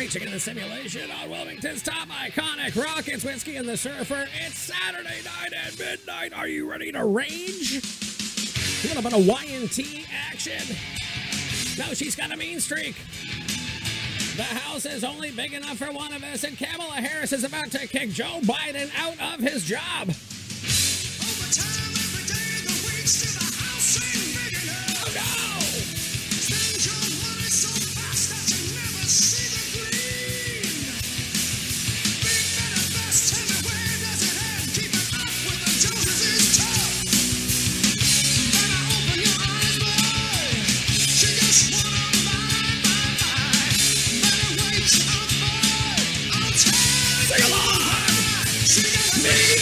Raging in the Simulation on Wilmington's top iconic Rockets, Whiskey and the Surfer. It's Saturday night at midnight. Are you ready to rage? A little bit of Y&T action. No, she's got a mean streak. The house is only big enough for one of us, and Kamala Harris is about to kick Joe Biden out of his job. Oh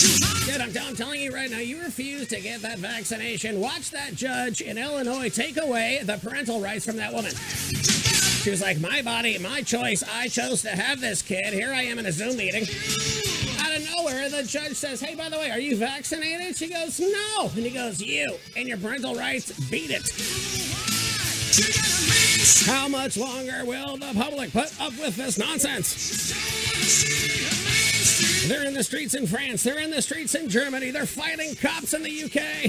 Dude, I'm, I'm telling you right now, you refuse to get that vaccination. Watch that judge in Illinois take away the parental rights from that woman. She was like, my body, my choice. I chose to have this kid. Here I am in a Zoom meeting. Out of nowhere, the judge says, hey, by the way, are you vaccinated? She goes, no. And he goes, you and your parental rights, beat it. How much longer will the public put up with this nonsense? They're in the streets in France. They're in the streets in Germany. They're fighting cops in the UK.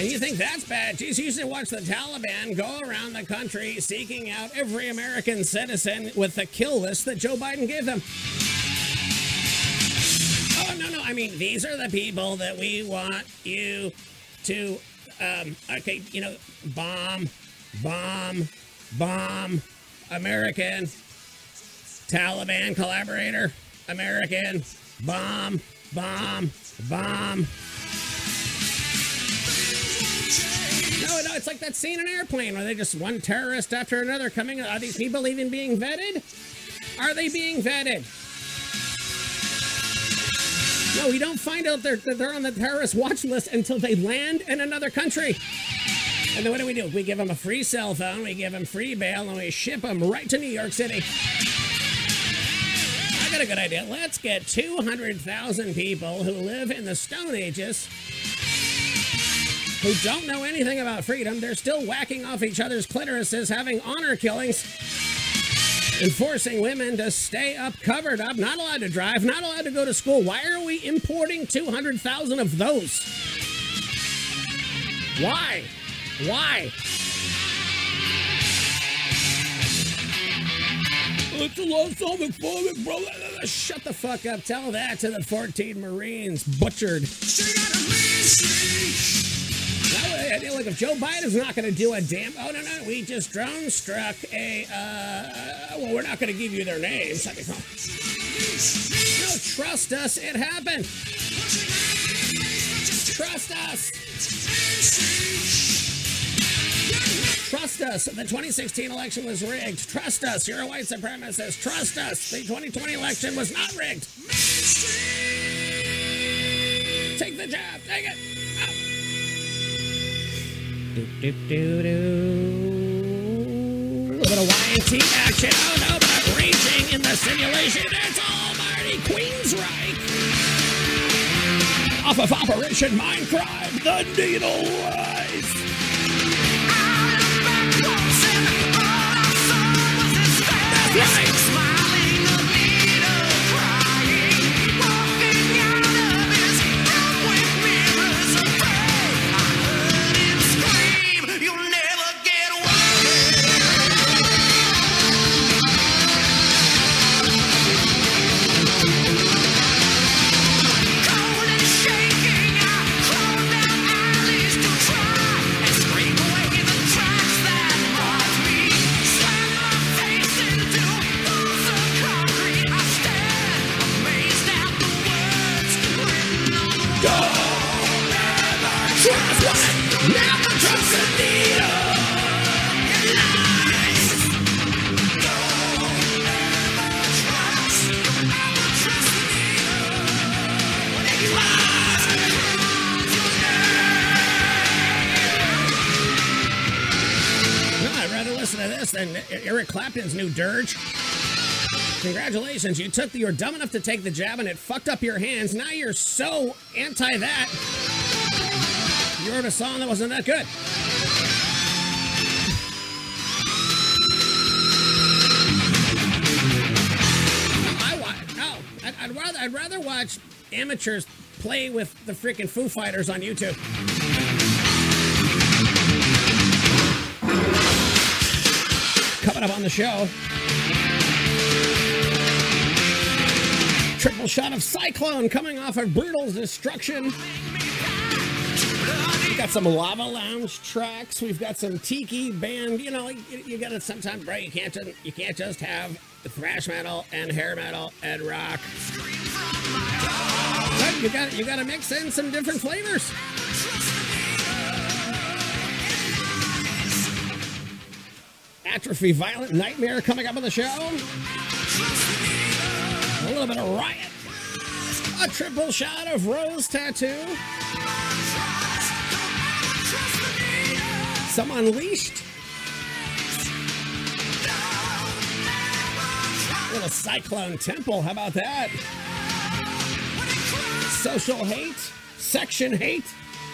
And you think that's bad? Geez, you should watch the Taliban go around the country seeking out every American citizen with the kill list that Joe Biden gave them. Oh, no, no. I mean, these are the people that we want you to, um, okay, you know, bomb, bomb, bomb, American, Taliban collaborator, American, bomb, bomb, bomb. No, no, it's like that scene in Airplane where they just one terrorist after another coming. Are these people even being vetted? Are they being vetted? No, we don't find out they're, that they're on the terrorist watch list until they land in another country. And then what do we do? We give them a free cell phone, we give them free bail, and we ship them right to New York City. Got a good idea. Let's get 200,000 people who live in the Stone Ages who don't know anything about freedom. They're still whacking off each other's clitorises, having honor killings, and forcing women to stay up covered up, not allowed to drive, not allowed to go to school. Why are we importing 200,000 of those? Why? Why? It's a lost homophobic, bro. Shut the fuck up. Tell that to the 14 Marines butchered. That way, I feel like if Joe Biden's not going to do a damn. Oh, no, no. We just drone struck a. Uh, well, we're not going to give you their names. I. No, trust us. It happened. Trust us. Trust us. The 2016 election was rigged. Trust us. You're a white supremacist. Trust us. The 2020 election was not rigged. Take the jab. Take it. Out. Do, do, do, do. A little Y&T action. Oh no, but raging in the simulation. It's almighty Queensryche. Off of Operation Mindcrime, the Needle Lies. That's than Eric Clapton's new dirge. Congratulations, you took the, you're dumb enough to take the jab and it fucked up your hands. Now you're so anti that. You wrote a song that wasn't that good. I'd rather I'd rather watch amateurs play with the freaking Foo Fighters on YouTube. Coming up on the show. Triple shot of Cyclone coming off of Brutal's Destruction. We've got some Lava Lounge tracks. We've got some Tiki Band. You know, you, you gotta sometimes, bro. You can't just you can't just have thrash metal and hair metal and rock. But you got you gotta mix in some different flavors. Atrophy Violent Nightmare coming up on the show. A little bit of Riot. A triple shot of Rose Tattoo. Some Unleashed. A little Cyclone Temple. How about that? Social Hate. Section Hate.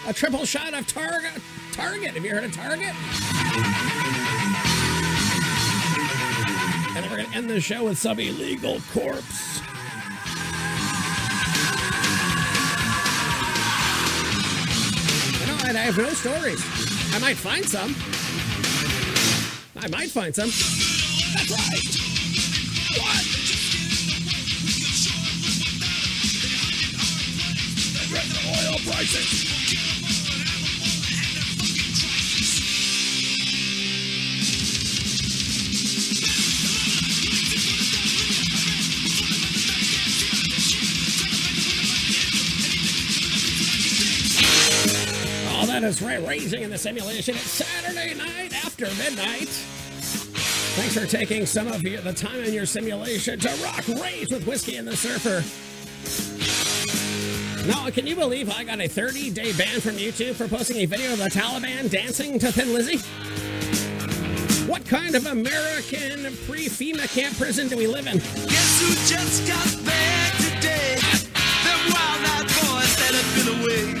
A triple shot of Target. Target. Have you heard of Target? And we're going to end the show with some illegal corpse. You know, I have no stories. I might find some. I might find some. That's right. What? Prices. That is right, raising in the simulation. It's Saturday night after midnight. Thanks for taking some of the time in your simulation to rock rage with Whiskey and the Surfer. Now, can you believe I got a 30 day ban from YouTube for posting a video of the Taliban dancing to Thin Lizzy? What kind of American pre FEMA camp prison do we live in? Guess who just got back today? Them wild-eyed boys that have been away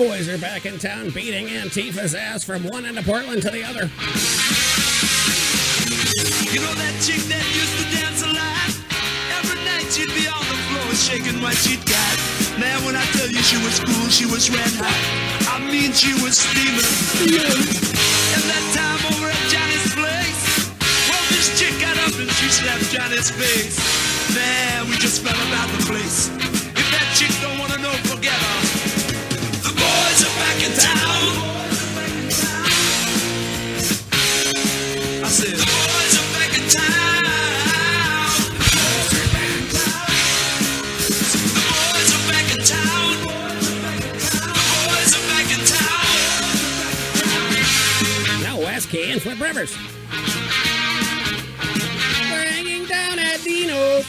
Boys are back in town beating Antifa's ass from one end of Portland to the other. You know that chick that used to dance a lot? Every night she'd be on the floor shaking what she'd got. Man, when I tell you she was cool, she was red hot. I mean, she was steaming. And that time over at Johnny's place, well, this chick got up and she slapped Johnny's face. Man, we just fell about the place. If that chick don't wanna know, forget her. Flip Rivers. Bringing down at Dino's.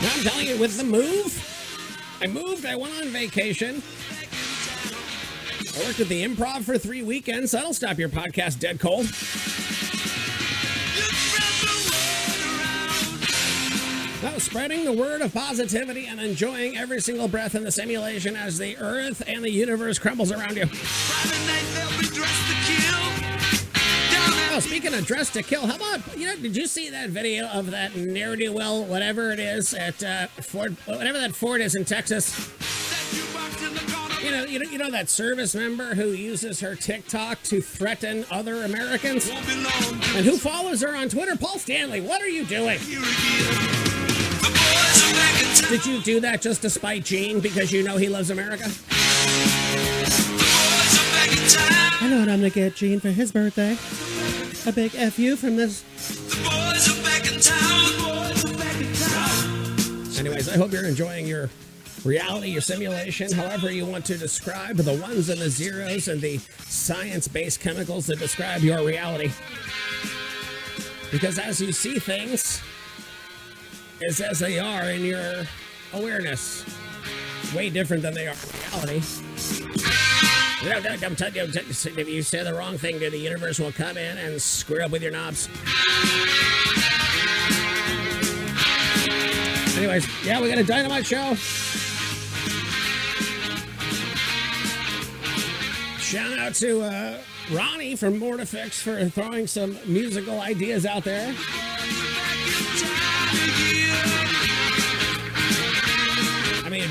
Now I'm telling you, with the move, I moved, I went on vacation. I worked at the improv for three weekends. That'll stop your podcast dead cold. Now, spreading the word of positivity and enjoying every single breath in the simulation as the earth and the universe crumbles around you. Friday night they'll be dressed to Oh, speaking of dress to kill, how about you know? Did you see that video of that ne'er do well, whatever it is at uh, Ford, whatever that Ford is in Texas? that jukebox in the corner You know, you know, you know that service member who uses her TikTok to threaten other Americans, Won't be long till and who follows her on Twitter. Paul Stanley, what are you doing? Did you do that just to spite Gene because you know he loves America? The boys are back in town. I know what I'm gonna get Gene for his birthday. A big fu from this. The boys are back in town. The boys are back in town. Anyways, I hope you're enjoying your reality, your simulation, however you want to describe the ones and the zeros and the science-based chemicals that describe your reality. Because as you see things, is as they are in your awareness. Way different than they are in reality. If you say the wrong thing, the universe will come in and screw up with your knobs. Anyways, yeah, we got a dynamite show. Shout out to uh, Ronnie from Mortifix for throwing some musical ideas out there. I mean,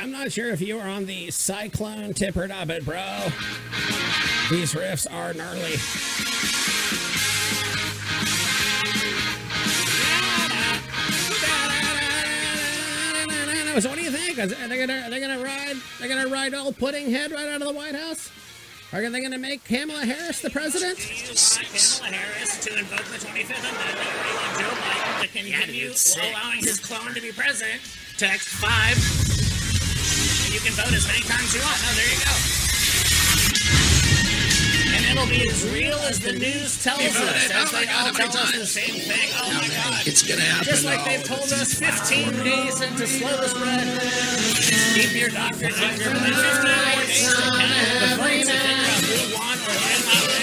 I'm not sure if you are on the cyclone tip or but bro, these riffs are gnarly. So what do you think? Are they gonna are they gonna ride? They're gonna ride old Pudding Head right out of the White House? Are they gonna make Kamala Harris the president? Kamala Harris to invoke the 25th Amendment or you want Joe Biden to continue allowing his clone to be president. Text 5. You can vote as many times as you want. Oh, there you go. It'll be as real as the news tells us. As they all tell us the same thing. Oh my god. It's gonna happen. Just like they've told us 15 days into slow the spread. Keep your doctors in your 15 days to count the figure out who won or did not win.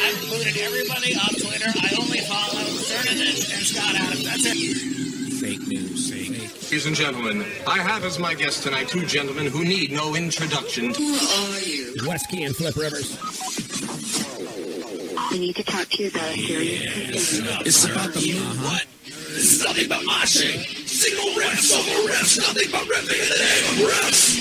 I've booted everybody on Twitter. I only follow Cernovich and Scott Adams. That's it. Fake news. Fake. Ladies and gentlemen, I have as my guests tonight two gentlemen who need no introduction. Who are you? Whiskey and Flip Rivers. We need to talk to you about a serious It's about the moon. What? This is nothing but moshing. Single riffs over riffs. Nothing but riffing in the name of riffs.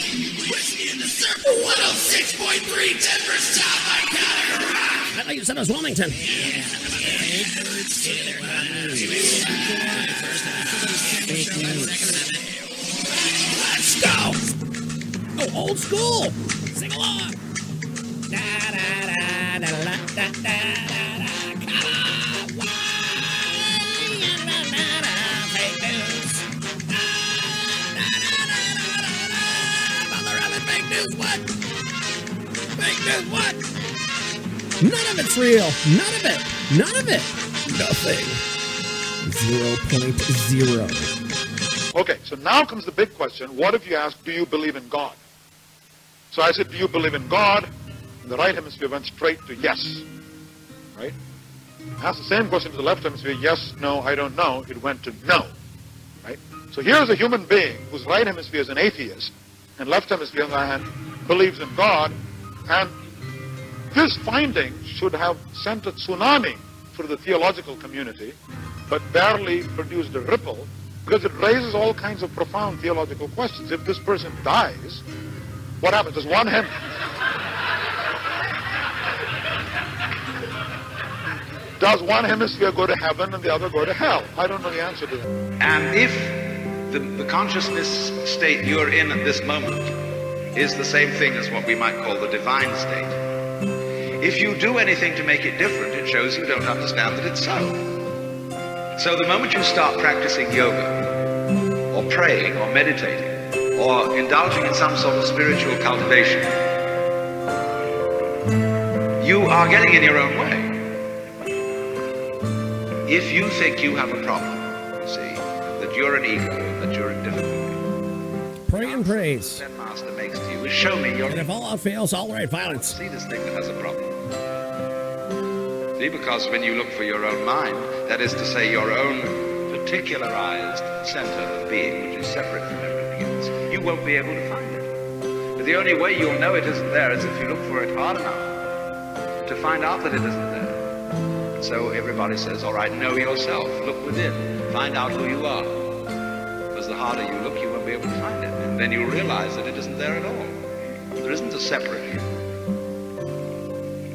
Whiskey in the circle. 106.3 Denver's top iconic rock. I thought you said it was Wilmington. Let's go. Oh, old school. Sing along. Da, da, da, da, da, da, da, da, da. Come on. Why? Da, da, da, da. Fake news. Da, da, da, da, da, da. Mother of it, fake news what? Fake news what? None of it's real. None of it. None of it. Nothing. Zero point zero. Okay, so now comes the big question. What if you ask, do you believe in God? So I said, do you believe in God? And the right hemisphere went straight to yes. Right? Ask the same question to the left hemisphere, yes, no, I don't know. It went to no. Right? So here's a human being whose right hemisphere is an atheist, and left hemisphere, on the other hand, believes in God. And this finding should have sent a tsunami through the theological community, but barely produced a ripple because it raises all kinds of profound theological questions. If this person dies, what happens? Does one hem? Does one hemisphere go to heaven and the other go to hell? I don't know the answer to that. And if the, the consciousness state you're in at this moment is the same thing as what we might call the divine state, if you do anything to make it different, it shows you don't understand that it's so. So the moment you start practicing yoga, or praying, or meditating, or indulging in some sort of spiritual cultivation, you are getting in your own way. If you think you have a problem, you see, that you're an ego, that you're in difficulty, Pray and praise. Master makes to you is show me your And if all else fails, all right violence. see this thing that has a problem. See, because when you look for your own mind, that is to say, your own particularized center of being, which is separate from everything else, you won't be able to find it. But the only way you'll know it isn't there is if you look for it hard enough to find out that it isn't there. So everybody says, all right, know yourself, look within. Find out who you are. Because the harder you look, you won't be able to find it. And then you'll realize that it isn't there at all. There isn't a separate you.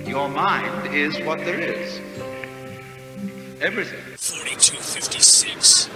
Your mind is what there is. Everything. 4256.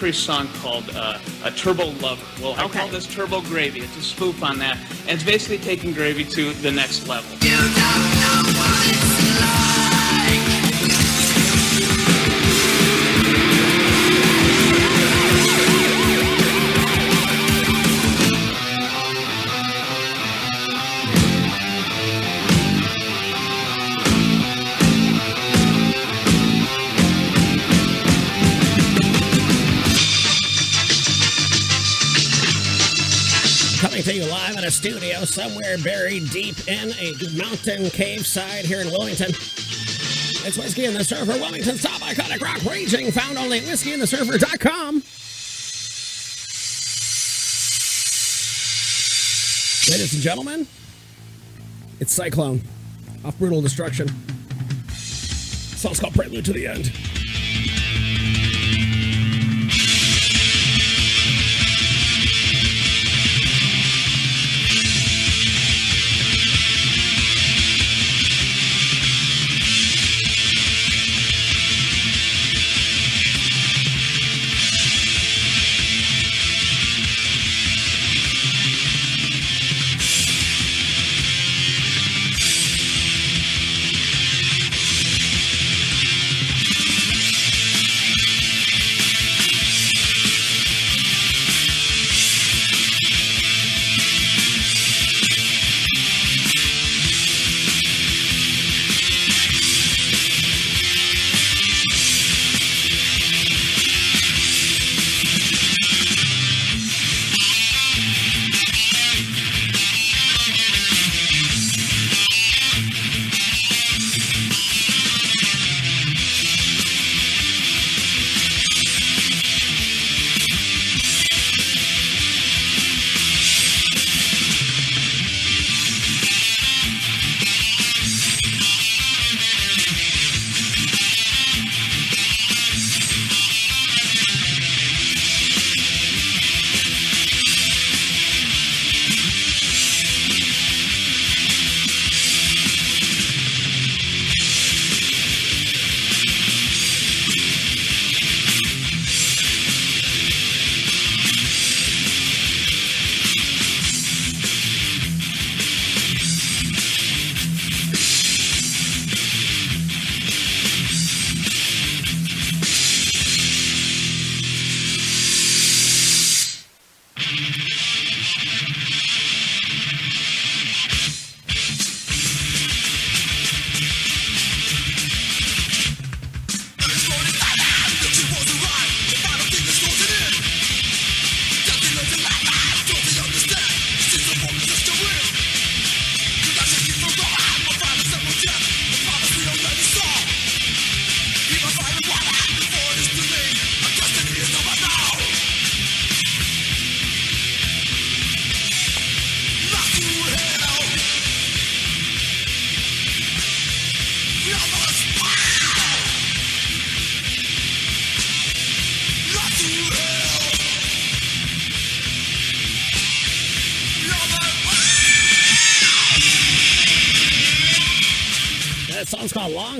There's a song called uh, "A Turbo Lover." Well, I call this Turbo Gravy. It's a spoof on that, and it's basically taking gravy to the next level. Studio somewhere buried deep in a mountain cave side here in Wilmington. It's Whiskey and the Surfer, Wilmington's top iconic rock raging, found only at whiskeyandthesurfer.com. Ladies and gentlemen, it's Cyclone off Brutal Destruction. Song's called Prelude to the End.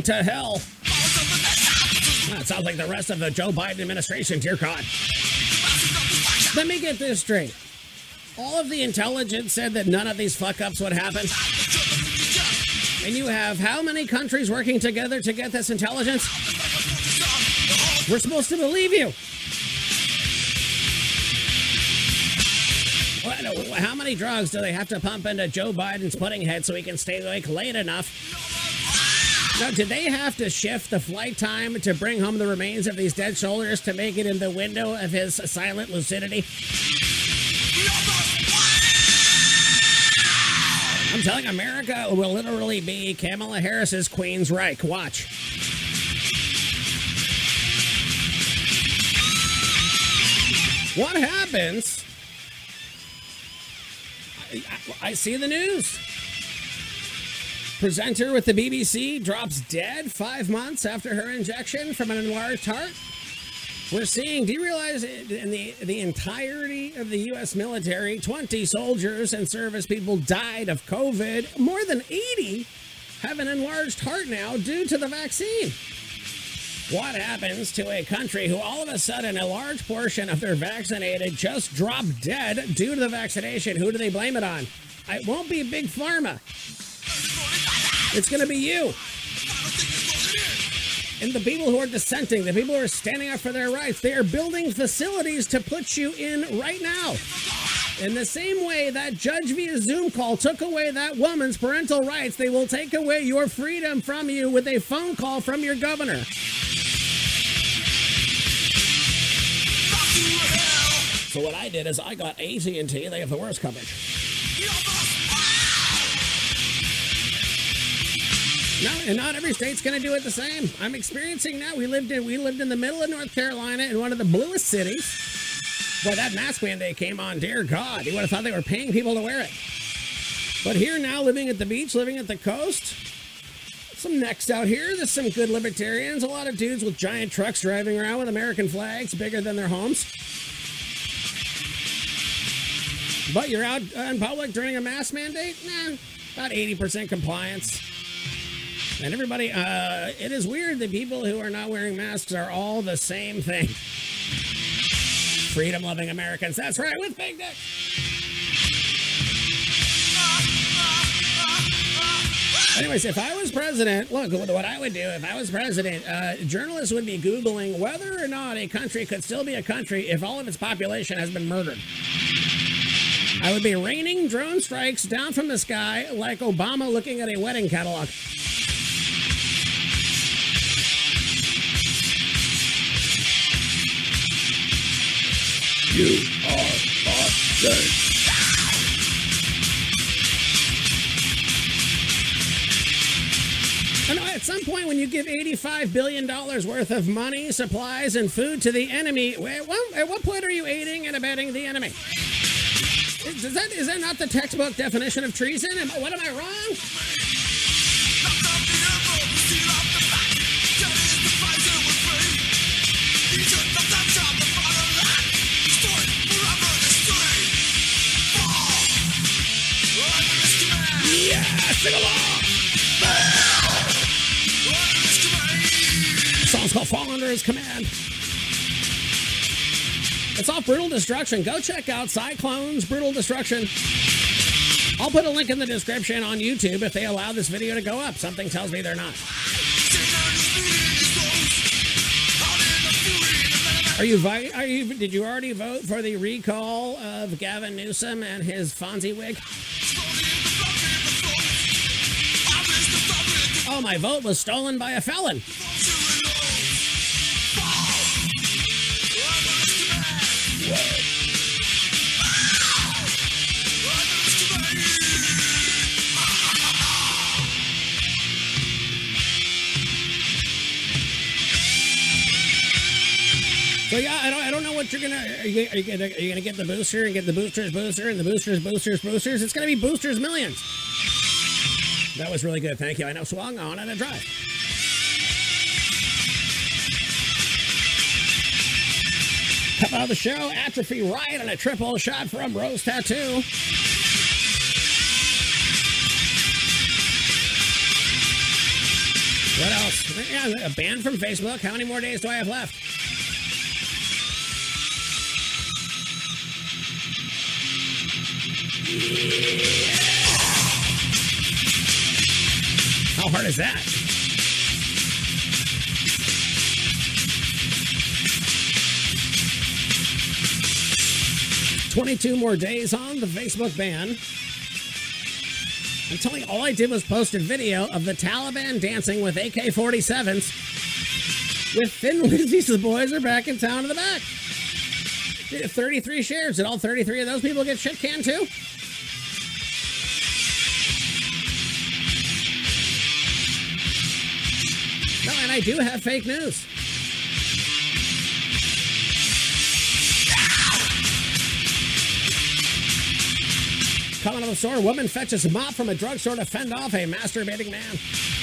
Song's to Hell. That sounds like the rest of the Joe Biden administration, dear God. Let me get this straight. All of the intelligence said that none of these fuck ups would happen. And you have how many countries working together to get this intelligence? We're supposed to believe you. How many drugs do they have to pump into Joe Biden's pudding head so he can stay awake late enough? Now, did they have to shift the flight time to bring home the remains of these dead soldiers to make it in the window of his silent lucidity? I'm telling America will literally be Kamala Harris's Queen's Reich. Watch. What happens? I, I- I see the news. Presenter with the BBC drops dead five months after her injection from an enlarged heart. We're seeing, do you realize in the, the entirety of the U.S. military, 20 soldiers and service people died of COVID. More than 80 have an enlarged heart now due to the vaccine. What happens to a country who all of a sudden a large portion of their vaccinated just drop dead due to the vaccination? Who do they blame it on? It won't be Big Pharma. It's going to be you. And the people who are dissenting, the people who are standing up for their rights, they are building facilities to put you in right now. In the same way that judge via Zoom call took away that woman's parental rights, they will take away your freedom from you with a phone call from your governor. So what I did is I got AT&T. They have the worst coverage. No, and not every state's going to do it the same. I'm experiencing now. We lived in we lived in the middle of North Carolina in one of the bluest cities. Boy, that mask mandate came on. Dear God, you would have thought they were paying people to wear it. But here now, living at the beach, living at the coast, some necks out here. There's some good libertarians. A lot of dudes with giant trucks driving around with American flags bigger than their homes. But you're out in public during a mask mandate? Nah, about 80% compliance. And everybody, uh, it is weird that people who are not wearing masks are all the same thing. Freedom loving Americans. That's right, with Big Dick. Anyways, if I was president, look, what I would do if I was president, uh, journalists would be Googling whether or not a country could still be a country if all of its population has been murdered. I would be raining drone strikes down from the sky like Obama looking at a wedding catalog. You are awesome. At some point when you give $85 billion worth of money, supplies, and food to the enemy, at what, at what point are you aiding and abetting the enemy? Is, does that, is that not the textbook definition of treason? Am, what am I wrong? Sing along. song's called Fall Under His Command. It's off Brutal Destruction. Go check out Cyclones Brutal Destruction. I'll put a link in the description on YouTube if they allow this video to go up. Something tells me they're not. Are you, are you did you already vote for the recall of Gavin Newsom and his Fonzie wig? Oh, my vote was stolen by a felon. So yeah, I don't, I don't know what you're gonna. Are you, are you gonna, are you gonna get the booster and get the boosters booster and the boosters boosters boosters? It's gonna be boosters millions. That was really good. Thank you. I now swung on and a drive. Top of the show, Atrophy Riot and a triple shot from Rose Tattoo. What else? Yeah, a ban from Facebook. How many more days do I have left? How hard is that? Twenty-two more days on the Facebook ban. I'm telling you, all I did was post a video of the Taliban dancing with AK-47s with Thin Lizzy's boys are back in town in the back. 33 shares. Did all 33 of those people get shit canned too? And I do have fake news. Coming to the store, woman fetches a mop from a drugstore to fend off a masturbating man.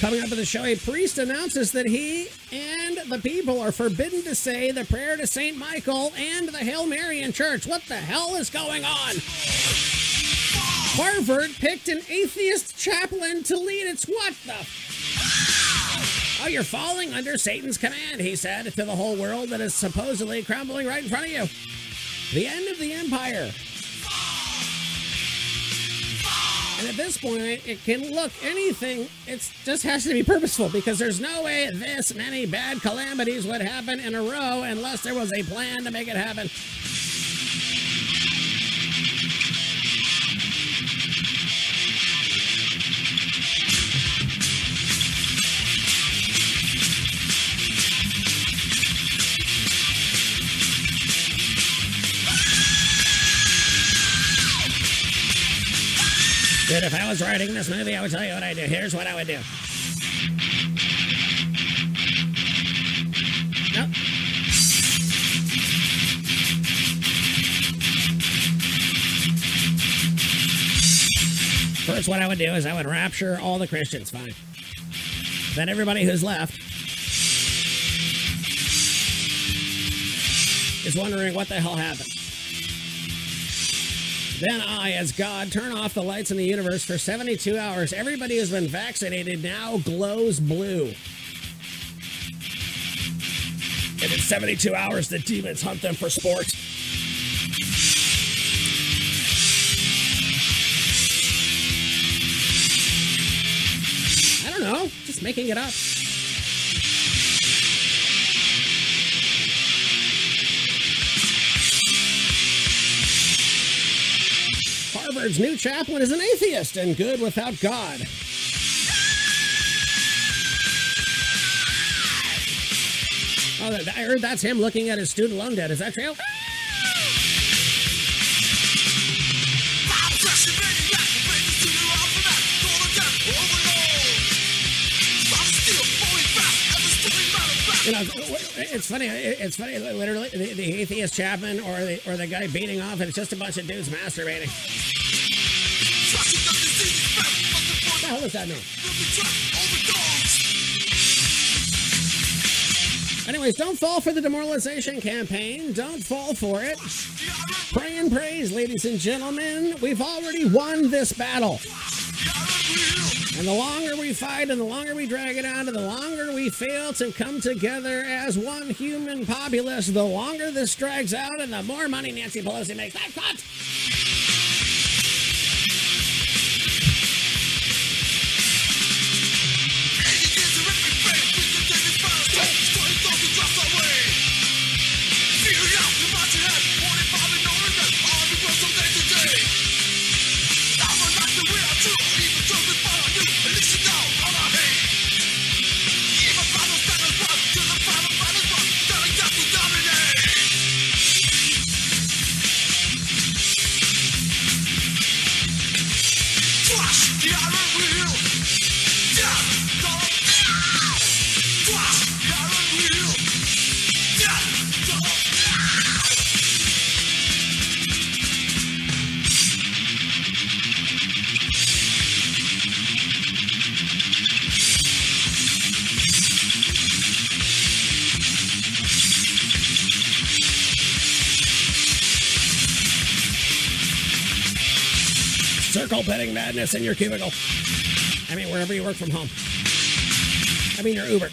Coming up in the show, a priest announces that he and the people are forbidden to say the prayer to St. Michael and the Hail Mary in church. What the hell is going on? Harvard picked an atheist chaplain to lead its what the? Oh, you're falling under Satan's command, he said to the whole world that is supposedly crumbling right in front of you. The end of the empire. And at this point, it can look anything. It just has to be purposeful because there's no way this many bad calamities would happen in a row unless there was a plan to make it happen. Dude, if I was writing this movie, I would tell you what I do. Here's what I would do. Nope. First, what I would do is I would rapture all the Christians. Fine. Then everybody who's left is wondering what the hell happened. Then I, as God, turn off the lights in the universe for 72 hours. Everybody who's been vaccinated now glows blue. And in 72 hours, the demons hunt them for sport. I don't know, just making it up. New chaplain is an atheist and good without God. Oh, I heard that's him looking at his student loan debt. Is that true? You know, it's funny. It's funny. Literally, the, the atheist chaplain or the or the guy beating off, it's just a bunch of dudes masturbating. Hell does that mean? Anyways, don't fall for the demoralization campaign. Don't fall for it. Pray and praise, ladies and gentlemen. We've already won this battle. And the longer we fight and the longer we drag it on, and the longer we fail to come together as one human populace, the longer this drags out and the more money Nancy Pelosi makes. That cut! Madness in your cubicle. I mean, wherever you work from home. I mean, your Uber.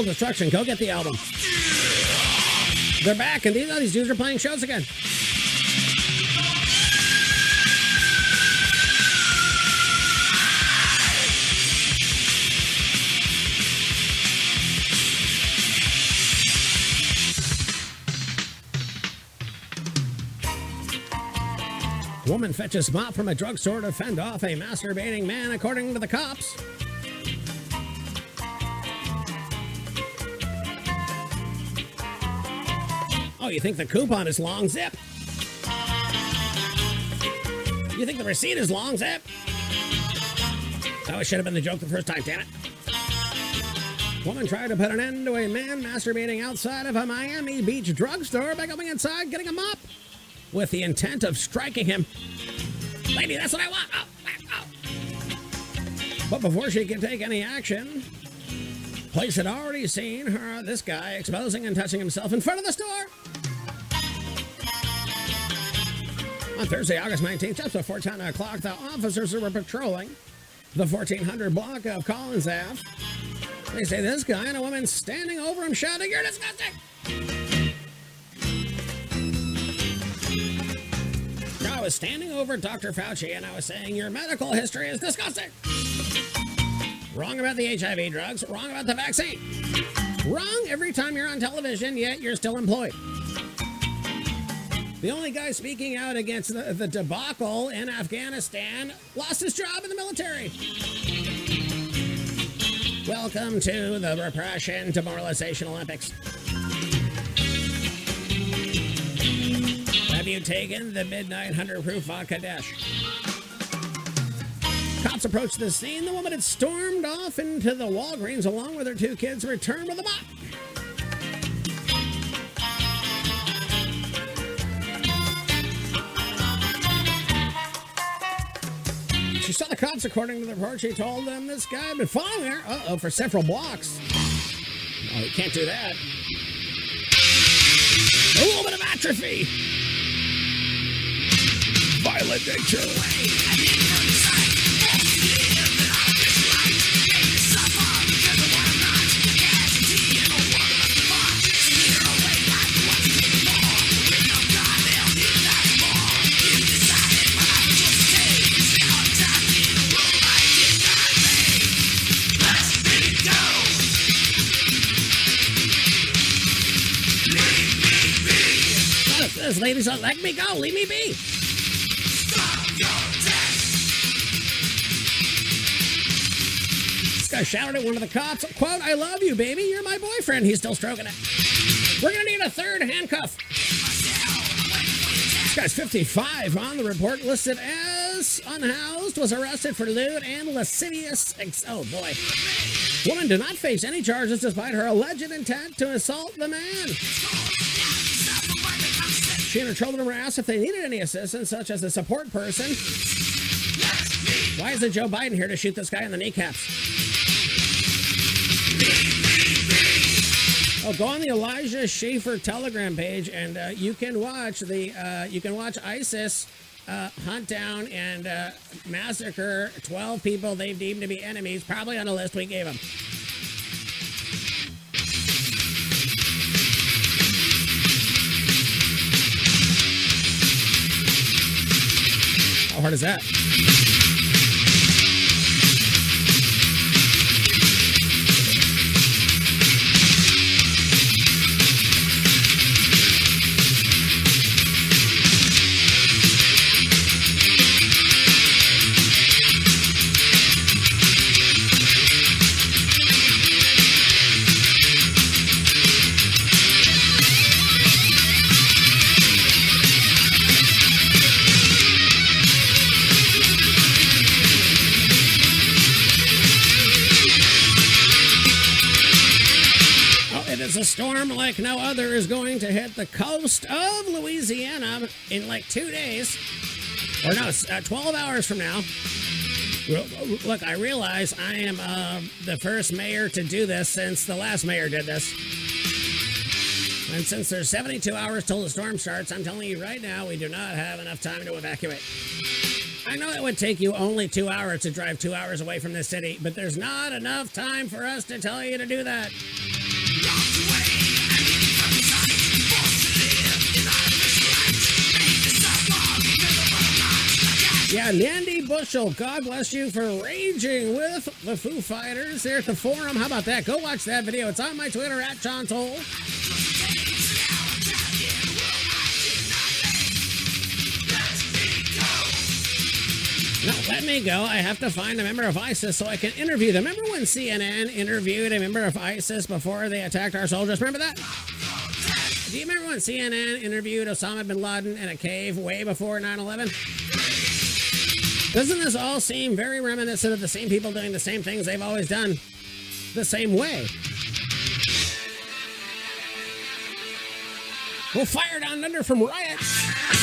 Brutal Destruction, go get the album. They're back, and these, these dudes are playing shows again. Woman fetches mop from a drugstore to fend off a masturbating man, according to the cops. You think the coupon is long zip? You think the receipt is long zip? Oh, it should have been the joke the first time, damn it. Woman tried to put an end to a man masturbating outside of a Miami Beach drugstore by going inside, getting him up with the intent of striking him. Lady, that's what I want. Oh, oh, oh. But before she could take any action, police had already seen her, this guy, exposing and touching himself in front of the store. On Thursday, August 19th, just before 10 o'clock, the officers who were patrolling the 1400 block of Collins Ave. They say this guy and a woman standing over him shouting, You're disgusting! I was standing over Dr. Fauci and I was saying, Your medical history is disgusting. Wrong about the HIV drugs, wrong about the vaccine. Wrong every time you're on television, yet you're still employed. The only guy speaking out against the, the debacle in Afghanistan lost his job in the military. Welcome to the Repression Demoralization Olympics. Have you taken the midnight 100 proof vodka dash? Cops approached the scene. The woman had stormed off into the Walgreens along with her two kids, returned with a mop. She saw the cops, according to the report. She told them this guy had been following her uh oh, for several blocks. Oh, you can't do that. A little bit of atrophy. Violent nature. This lady's let me go, leave me be. This guy shouted at one of the cops, quote, I love you, baby. You're my boyfriend. He's still stroking it. We're to need a third handcuff. This guy's 55 on the report, listed as unhoused, was arrested for lewd and lascivious. Ex- oh, boy. Woman did not face any charges despite her alleged intent to assault the man. And her children were asked if they needed any assistance, such as a support person. Why isn't Joe Biden here to shoot this guy in the kneecaps? Oh, go on the Elijah Schaffer Telegram page, and uh, you can watch the uh, you can watch ISIS uh, hunt down and uh, massacre 12 people they've deemed to be enemies, probably on a list we gave them. How hard is that? A storm like no other is going to hit the coast of Louisiana in like two days. Or no, uh, 12 hours from now. Look, I realize I am uh, the first mayor to do this since the last mayor did this. And since there's 72 hours till the storm starts, I'm telling you right now, we do not have enough time to evacuate. I know it would take you only two hours to drive two hours away from this city, but there's not enough time for us to tell you to do that. Yeah, Nandi Bushell, God bless you for raging with the Foo Fighters there at the forum. How about that? Go watch that video. It's on my Twitter at John Toll. No, let me go. I have to find a member of ISIS so I can interview them. Remember when CNN interviewed a member of ISIS before they attacked our soldiers? Remember that? Do you remember when CNN interviewed Osama bin Laden in a cave way before 9 11? Doesn't this all seem very reminiscent of the same people doing the same things they've always done the same way? We'll fire down under from riots.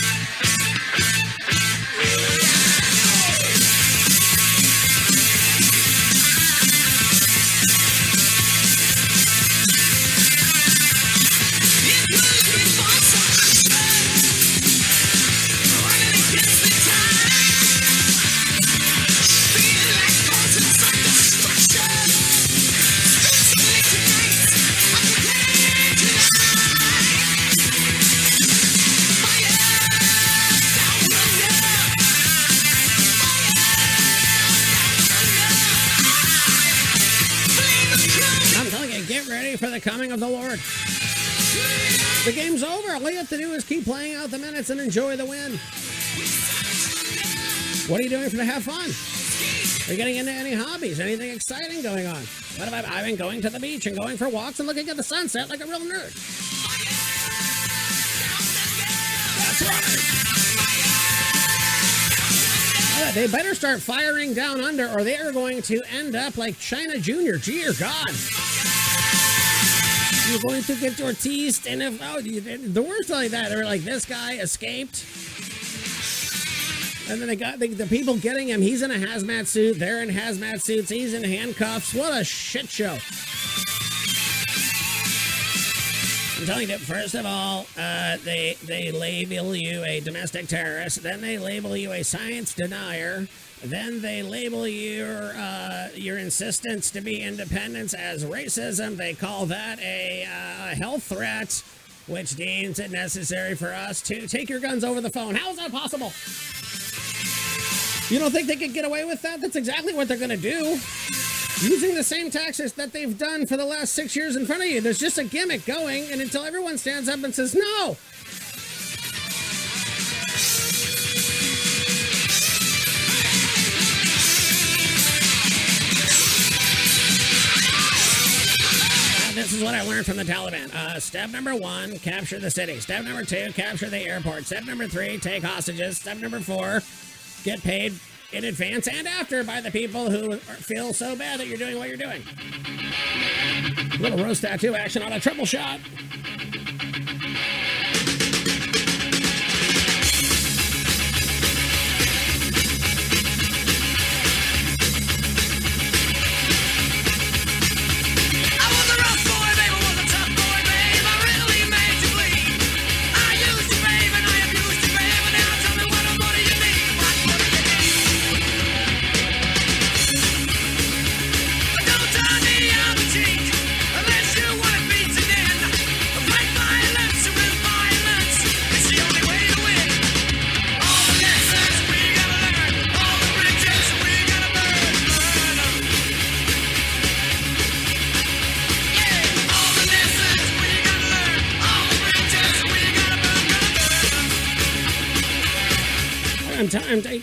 For the coming of the Lord. The game's over. All you have to do is keep playing out the minutes and enjoy the win. What are you doing for to have fun? Are you getting into any hobbies? Anything exciting going on? What about I've been going to the beach and going for walks and looking at the sunset like a real nerd? That's right. They better start firing down under or they are going to end up like China Jr. Dear God. You're going to get teased and if oh the words like that, they're like this guy escaped. And then they got the, the people getting him. He's in a hazmat suit. They're in hazmat suits. He's in handcuffs. What a shit show. I'm telling you, first of all, uh, they they label you a domestic terrorist. Then they label you a science denier. Then they label your uh, your insistence to be independence as racism. They call that a uh, health threat, which deems it necessary for us to take your guns over the phone. How is that possible? You don't think they could get away with that? That's exactly what they're going to do. Using the same taxes that they've done for the last six years in front of you. There's just a gimmick going, and until everyone stands up and says, no, I learned from the Taliban. Uh, step number one, capture the city. Step number two, capture the airport. Step number three, take hostages. Step number four, get paid in advance and after by the people who feel so bad that you're doing what you're doing. A Little rose tattoo action on a triple shot.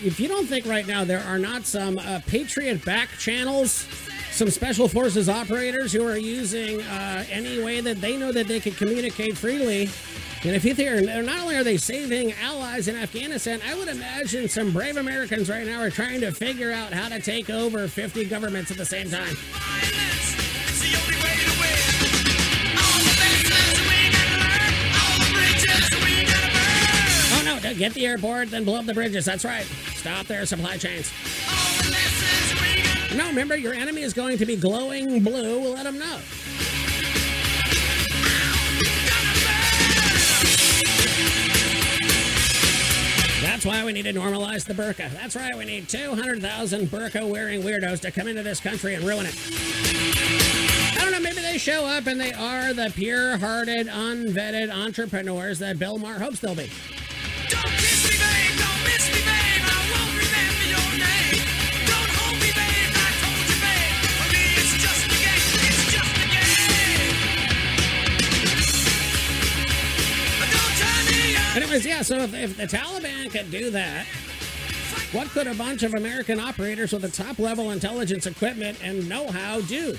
if you don't think right now there are not some uh, Patriot back channels, some special forces operators who are using uh, any way that they know that they can communicate freely. And if you think they're not only are they saving allies in Afghanistan, I would imagine some brave Americans right now are trying to figure out how to take over 50 governments at the same time. Oh no! get the airport, then blow up the bridges. That's right. Stop their supply chains. No, remember, your enemy is going to be glowing blue. We'll let them know. That's why we need to normalize the burqa. That's right, we need 200,000 burqa wearing weirdos to come into this country and ruin it. I don't know, maybe they show up and they are the pure hearted, unvetted entrepreneurs that Bill Maher hopes they'll be. Anyways, yeah, so if, if the Taliban could do that, what could a bunch of American operators with the top level intelligence equipment and know how do?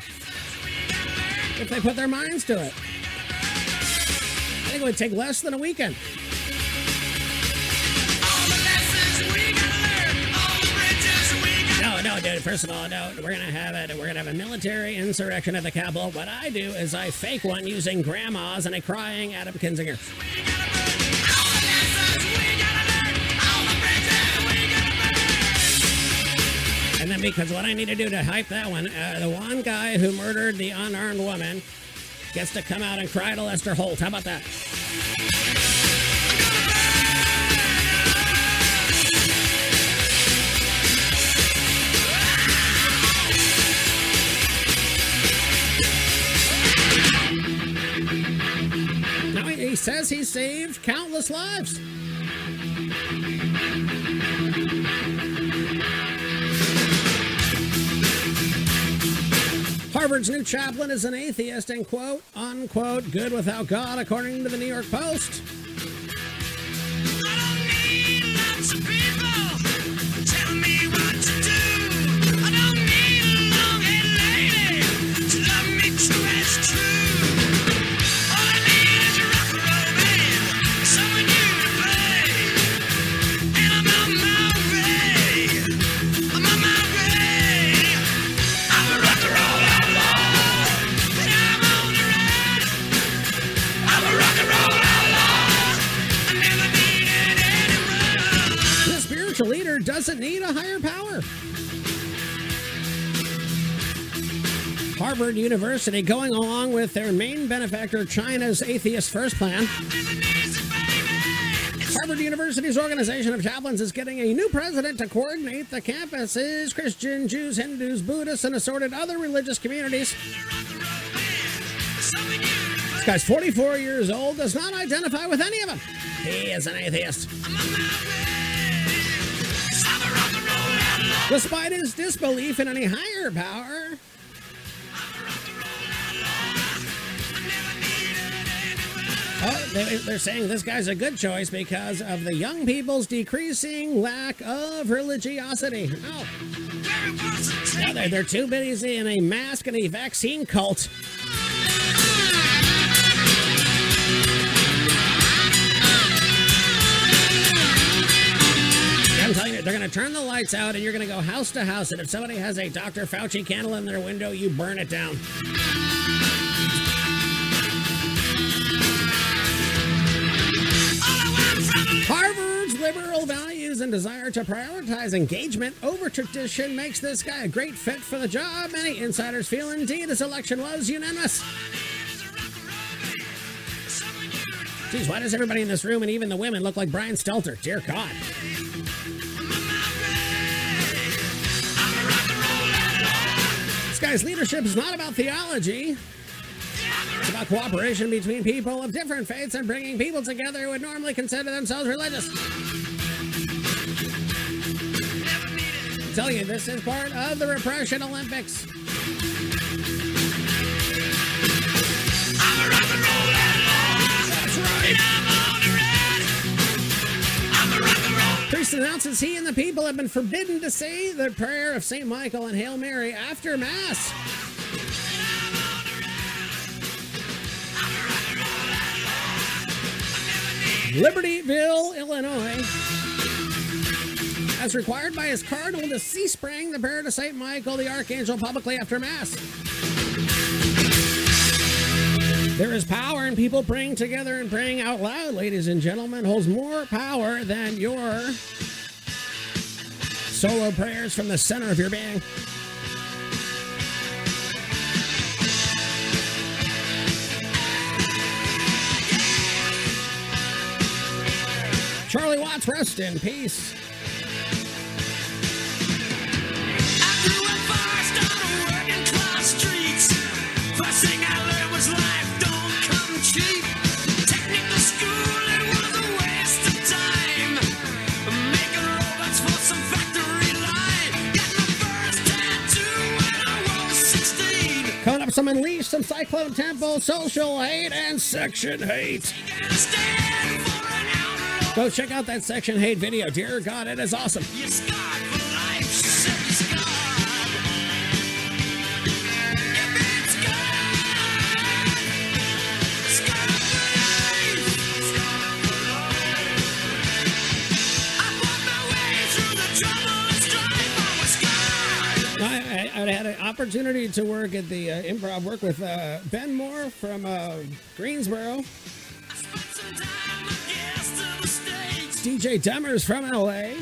If they put their minds to it. I think it would take less than a weekend. No, no, dude. First of all, no. We're gonna have it. We're gonna have a military insurrection at the Capitol. What I do is I fake one using grandmas and a crying Adam Kinzinger. And then because what I need to do to hype that one, uh, the one guy who murdered the unarmed woman gets to come out and cry to Lester Holt. How about that? Now he he says he saved countless lives. Harvard's new chaplain is an atheist and quote unquote good without God, according to the New York Post. Doesn't need a higher power. Harvard University, going along with their main benefactor, China's Atheist First Plan. Harvard University's organization of chaplains is getting a new president to coordinate the campus's Christian, Jews, Hindus, Buddhists, and assorted other religious communities. This guy's 44 years old, does not identify with any of them. He is an atheist. Despite his disbelief in any higher power, Oh, they- they're saying this guy's a good choice because of the young people's decreasing lack of religiosity. Oh. No, they're, they're too busy in a mask and a vaccine cult. I'm telling you, they're going to turn the lights out and you're going to go house to house. And if somebody has a Dr. Fauci candle in their window, you burn it down. Harvard's liberal values and desire to prioritize engagement over tradition makes this guy a great fit for the job. Many insiders feel indeed his election was unanimous. Geez, why does everybody in this room and even the women look like Brian Stelter? Dear God. This guy's leadership is not about theology. It's about cooperation between people of different faiths and bringing people together who would normally consider themselves religious. I'm telling you, this is part of the Repression Olympics. Priest announces he and the people have been forbidden to say the prayer of St. Michael and Hail Mary after Mass. Libertyville, Illinois, as required by his cardinal to cease praying the prayer to St. Michael the Archangel publicly after Mass. There is power in people praying together and praying out loud, ladies and gentlemen, holds more power than your solo prayers from the center of your being. Charlie Watts, rest in peace. Some Unleash, some Cyclone Temple, Social Hate, and Section Hate. Go check out that Section Hate video. Dear God, it is awesome. Opportunity to work at the uh, improv, work with uh, Ben Moore from uh, Greensboro. DJ Demers from LA.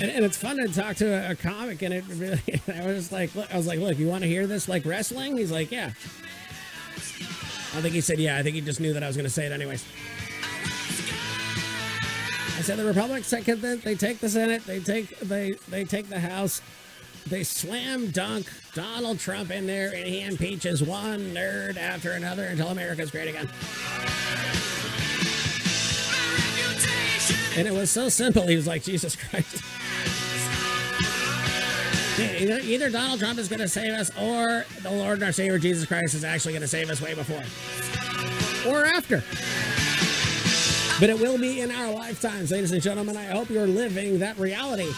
And, and it's fun to talk to a, a comic, and it really, I was like, look, I was like, look, you want to hear this like wrestling? He's like, yeah. I think he said, yeah. I think he just knew that I was going to say it anyways. The Republicans second that they take the Senate, they take they they take the House, they slam dunk Donald Trump in there, and he impeaches one nerd after another until America's great again. And it was so simple. He was like, Jesus Christ. Either Donald Trump is going to save us, or the Lord and our Savior Jesus Christ is actually going to save us way before or after. But it will be in our lifetimes, ladies and gentlemen. I hope you're living that reality.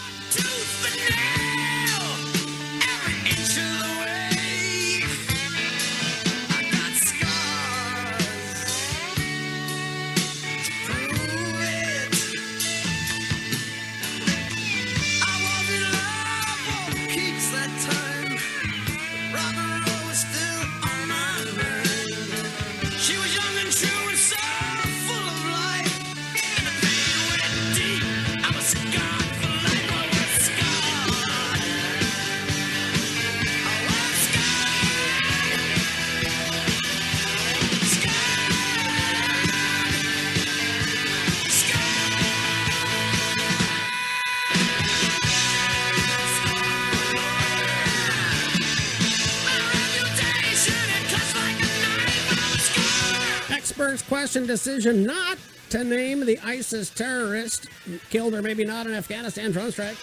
Experts question decision not to name the ISIS terrorist killed or maybe not in Afghanistan drone strike.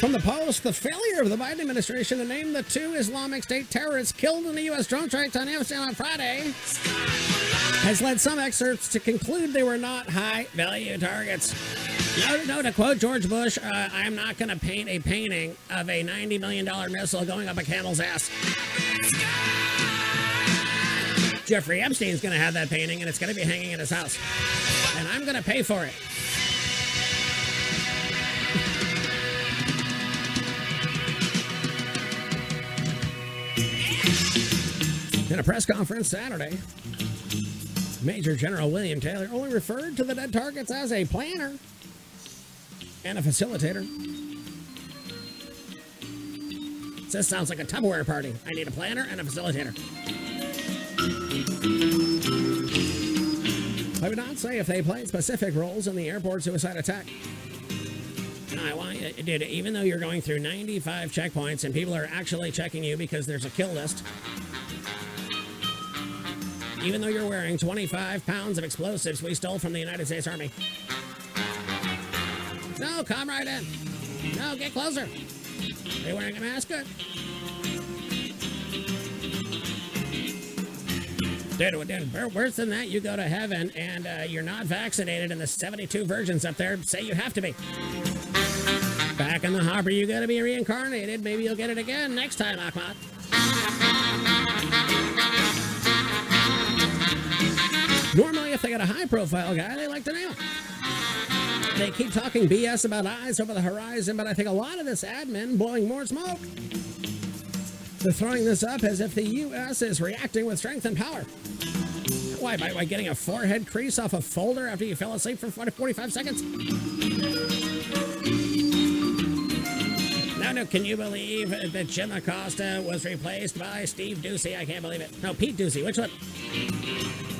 From the Post, the failure of the Biden administration to name the two Islamic State terrorists killed in the U.S. drone strikes on Afghanistan on Friday has led some experts to conclude they were not high value targets. No, no, to quote George Bush, uh, I'm not going to paint a painting of a $90 million missile going up a camel's ass. Jeffrey Epstein's going to have that painting and it's going to be hanging in his house. And I'm going to pay for it. In a press conference Saturday, Major General William Taylor only referred to the dead targets as a planner and a facilitator. This sounds like a Tupperware party. I need a planner and a facilitator. I would not say if they played specific roles in the airport suicide attack. I want you, dude, even though you're going through 95 checkpoints and people are actually checking you because there's a kill list, even though you're wearing 25 pounds of explosives we stole from the United States Army. No, come right uh, in. No, get closer. Are you wearing a mask? Dude, worse than that, you go to heaven and uh, you're not vaccinated, and the 72 virgins up there say you have to be. Back in the hopper, you gotta be reincarnated. Maybe you'll get it again next time, Ahmad. Normally, if they got a high profile guy, they like to name. They keep talking BS about eyes over the horizon, but I think a lot of this admin blowing more smoke. They're throwing this up as if the U.S. is reacting with strength and power. Why? By, by getting a forehead crease off a folder after you fell asleep for 45 seconds? No, no, can you believe that Jim Acosta was replaced by Steve Doocy? I can't believe it. No, Pete Doocy. Which one?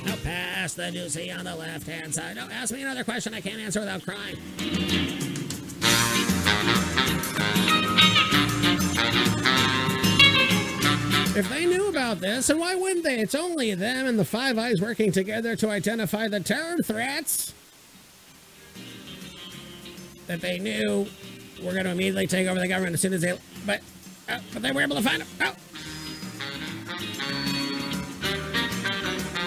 No, pass the Doocy on the left hand side. No, ask me another question I can't answer without crying. If they knew about this, and why wouldn't they? It's only them and the Five Eyes working together to identify the terror threats that they knew were going to immediately take over the government as soon as they. But, uh, but they were able to find them. Oh.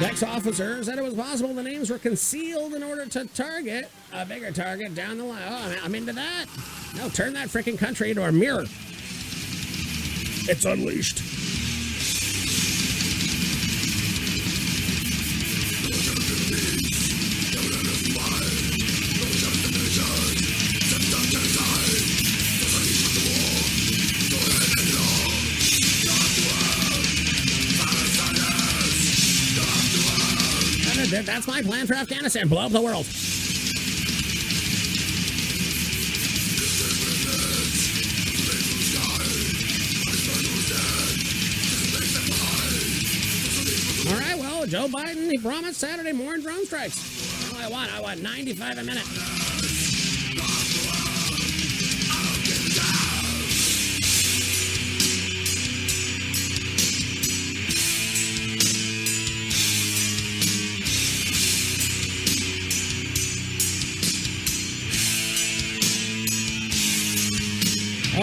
Next officer said it was possible the names were concealed in order to target a bigger target down the line. Oh, I'm into that. No, turn that freaking country into a mirror. It's unleashed. That's my plan for Afghanistan. Blow up the world. All right, well, Joe Biden, he promised Saturday morning drone strikes. I want, I want 95 a minute.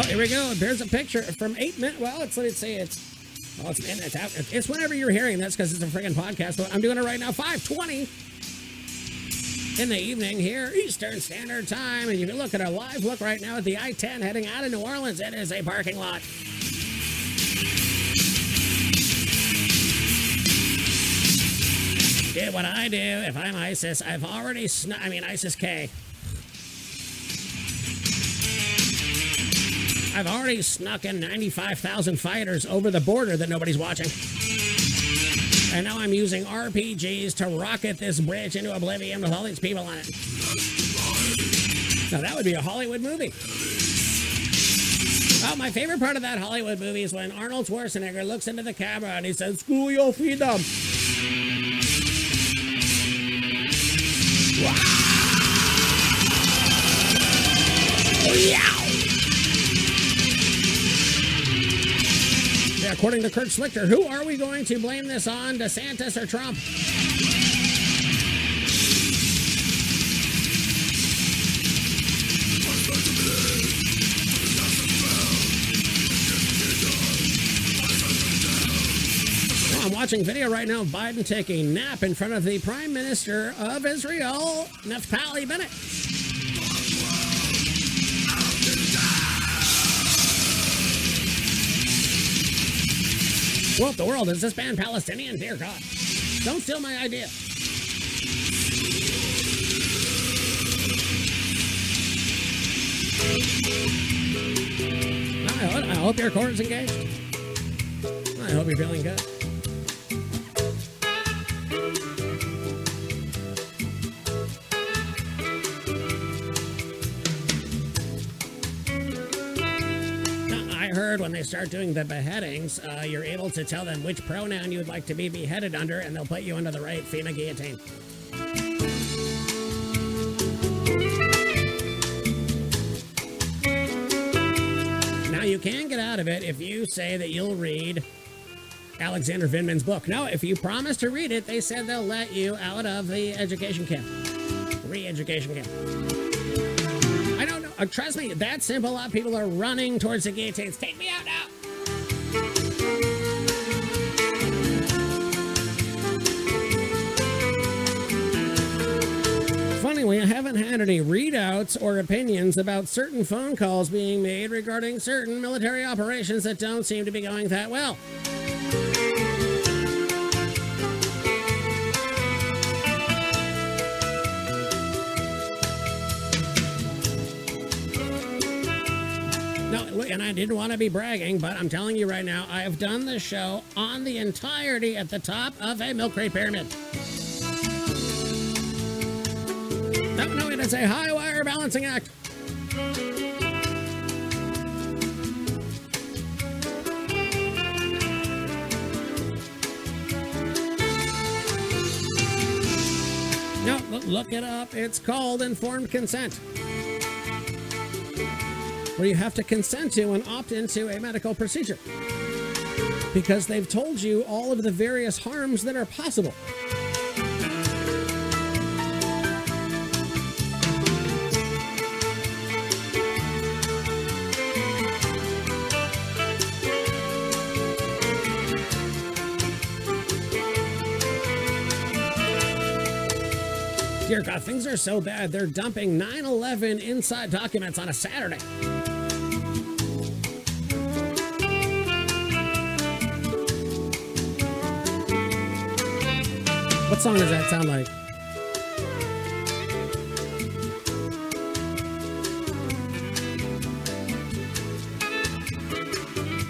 Here we go. There's a picture from eight minutes. Well, it's let's say it's. Well, it's, it's out. It's whenever you're hearing this because it's a freaking podcast. But I'm doing it right now. 520 in the evening here, Eastern Standard Time. And you can look at a live look right now at the I-10 heading out of New Orleans. It is a parking lot. Did what I do. If I'm ISIS, I've already. Sn- I mean, ISIS K. I've already snuck in 95,000 fighters over the border that nobody's watching. And now I'm using RPGs to rocket this bridge into oblivion with all these people on it. Now that would be a Hollywood movie. Oh, my favorite part of that Hollywood movie is when Arnold Schwarzenegger looks into the camera and he says, School your freedom. Wow. Yeah. According to Kurt Schlichter, who are we going to blame this on, DeSantis or Trump? I'm watching video right now of Biden taking a nap in front of the Prime Minister of Israel, Naftali Bennett. What the world is this band Palestinian? Dear God. Don't steal my idea. I hope your chord's engaged. I hope you're feeling good. Heard when they start doing the beheadings, uh, you're able to tell them which pronoun you'd like to be beheaded under, and they'll put you under the right FEMA guillotine. Now, you can get out of it if you say that you'll read Alexander Vindman's book. No, if you promise to read it, they said they'll let you out of the education camp, re education camp. Uh, trust me, that simple. A lot of people are running towards the guillotines. Take me out now. Funny, we haven't had any readouts or opinions about certain phone calls being made regarding certain military operations that don't seem to be going that well. And I didn't want to be bragging, but I'm telling you right now, I have done this show on the entirety at the top of a milk crate pyramid. No, no, it is a high wire balancing act. No, look- look it up. It's called informed consent. Where you have to consent to and opt into a medical procedure. Because they've told you all of the various harms that are possible. Dear God, things are so bad. They're dumping 9 11 inside documents on a Saturday. What song does that sound like?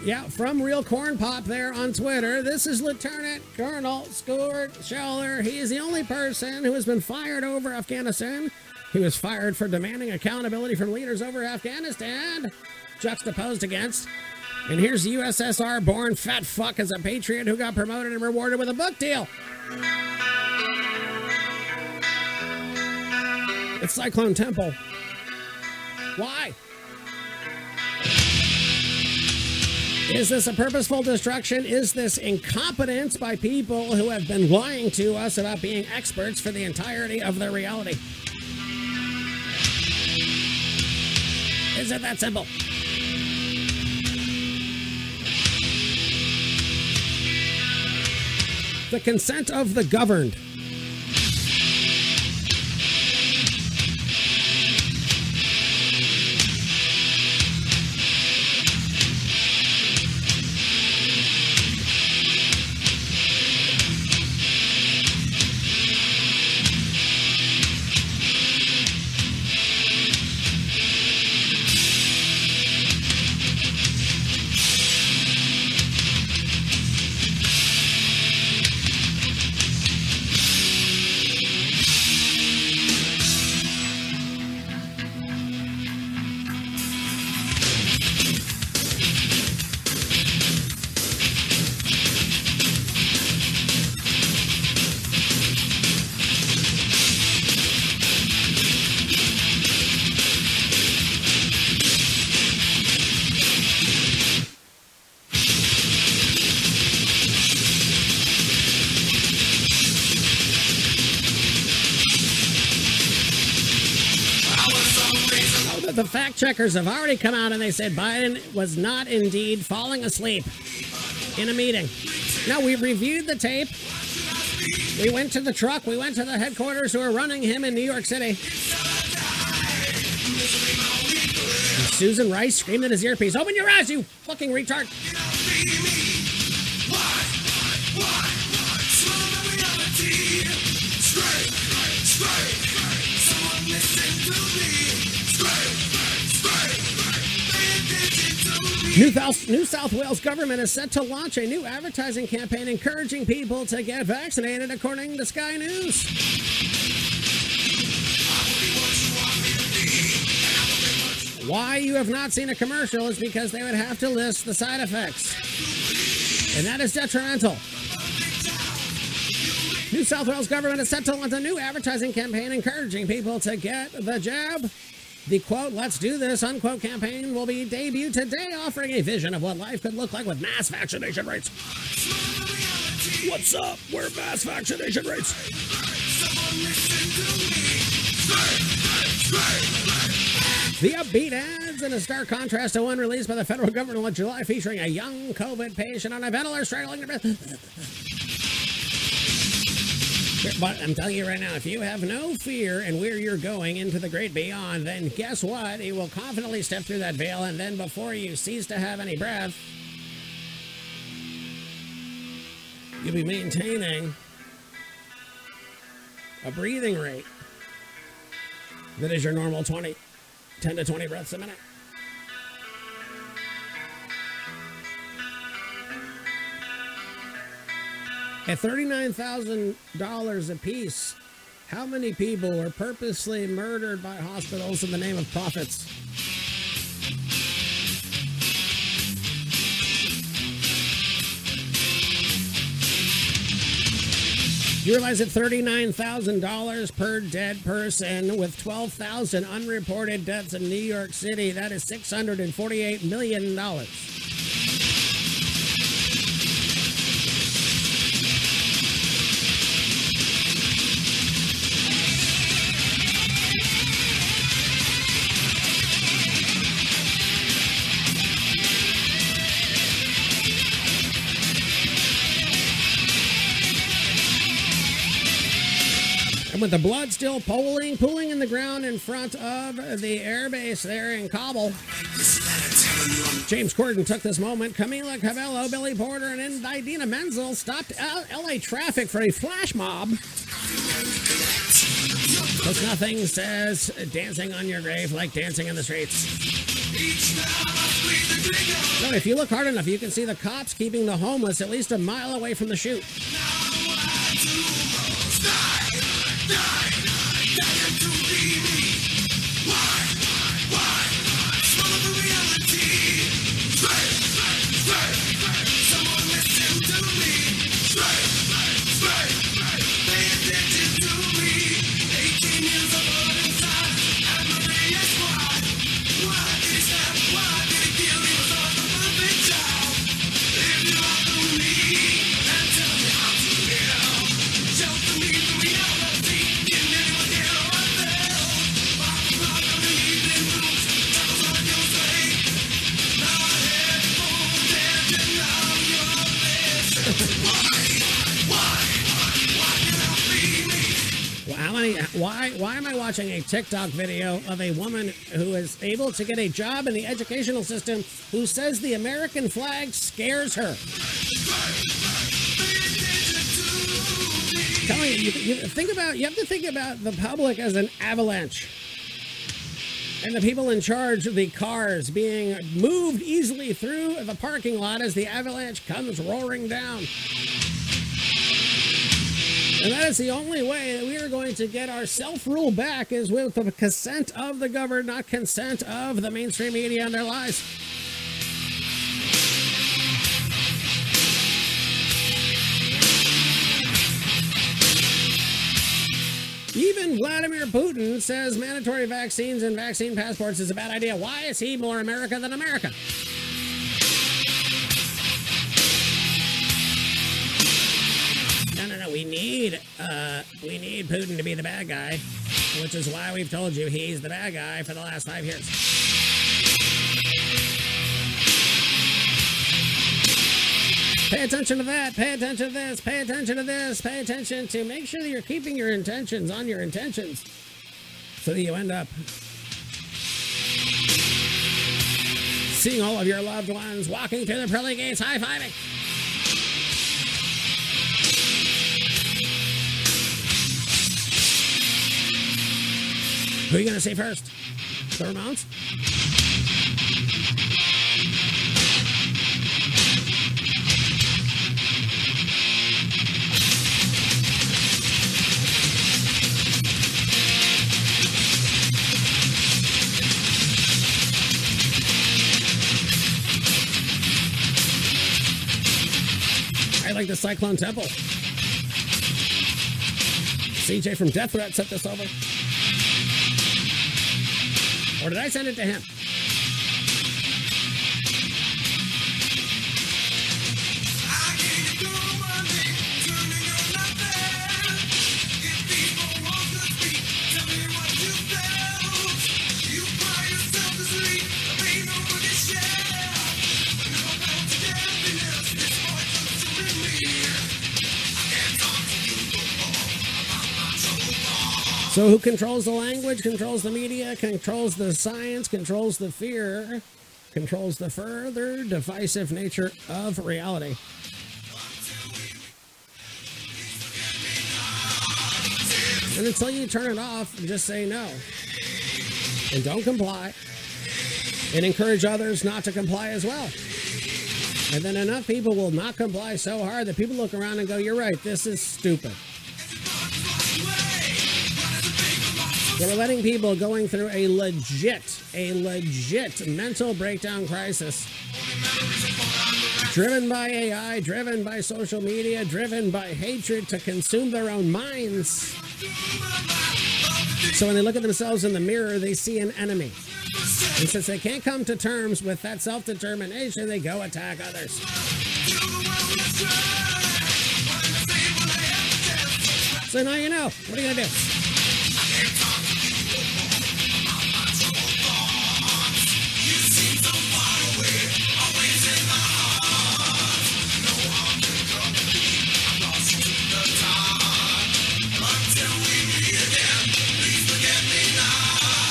Yeah, from Real Corn Pop there on Twitter. This is Lieutenant Colonel Stuart Scheller. He is the only person who has been fired over Afghanistan. He was fired for demanding accountability from leaders over Afghanistan, juxtaposed against. And here's the USSR born fat fuck as a patriot who got promoted and rewarded with a book deal. It's Cyclone Temple. Why? Is this a purposeful destruction? Is this incompetence by people who have been lying to us about being experts for the entirety of their reality? Is it that simple? The consent of the governed. The- fact checkers have already come out and they said Biden was not indeed falling asleep in a meeting. Now, we reviewed the tape. We went to the truck. We went to the headquarters who are running him in New York City. Susan Rice screamed in his earpiece, Open your eyes, you fucking retard. New South, New South Wales government is set to launch a new advertising campaign encouraging people to get vaccinated, according to Sky News. Why you have not seen a commercial is because they would have to list the side effects. And that is detrimental. New South Wales government is set to launch a new advertising campaign encouraging people to get the jab. The quote, let's do this, unquote campaign will be debuted today, offering a vision of what life could look like with mass vaccination rates. What's up? We're mass vaccination rates. The upbeat ads in a stark contrast to one released by the federal government in July featuring a young COVID patient on a ventilator struggling to breathe. But I'm telling you right now, if you have no fear and where you're going into the great beyond, then guess what? You will confidently step through that veil, and then before you cease to have any breath, you'll be maintaining a breathing rate that is your normal 20, 10 to 20 breaths a minute. At $39,000 apiece, how many people were purposely murdered by hospitals in the name of profits? You realize that $39,000 per dead person with 12,000 unreported deaths in New York City, that is $648 million. And with the blood still pooling, pooling in the ground in front of the airbase there in Kabul, James Corden took this moment. Camila Cabello, Billy Porter, and Idina Menzel stopped LA traffic for a flash mob. Because nothing says dancing on your grave like dancing in the streets. If you look hard enough, you can see the cops keeping the homeless at least a mile away from the shoot. Why? Am I watching a TikTok video of a woman who is able to get a job in the educational system who says the American flag scares her? Telling you, you, you think about. You have to think about the public as an avalanche, and the people in charge of the cars being moved easily through the parking lot as the avalanche comes roaring down. And that is the only way that we are going to get our self rule back is with the consent of the governed, not consent of the mainstream media and their lies. Even Vladimir Putin says mandatory vaccines and vaccine passports is a bad idea. Why is he more America than America? We need, uh, we need Putin to be the bad guy, which is why we've told you he's the bad guy for the last five years. Pay attention to that. Pay attention to this. Pay attention to this. Pay attention to make sure that you're keeping your intentions on your intentions so that you end up seeing all of your loved ones walking through the pearly gates high fiving. Who are you going to see first? The I like the Cyclone Temple. CJ from Death Threat sent this over. Or did I send it to him? So, who controls the language, controls the media, controls the science, controls the fear, controls the further divisive nature of reality? And until you turn it off, just say no. And don't comply. And encourage others not to comply as well. And then enough people will not comply so hard that people look around and go, You're right, this is stupid. Were letting people going through a legit, a legit mental breakdown crisis. Driven by AI, driven by social media, driven by hatred to consume their own minds. So when they look at themselves in the mirror, they see an enemy. And since they can't come to terms with that self determination, they go attack others. So now you know. What are you going to do?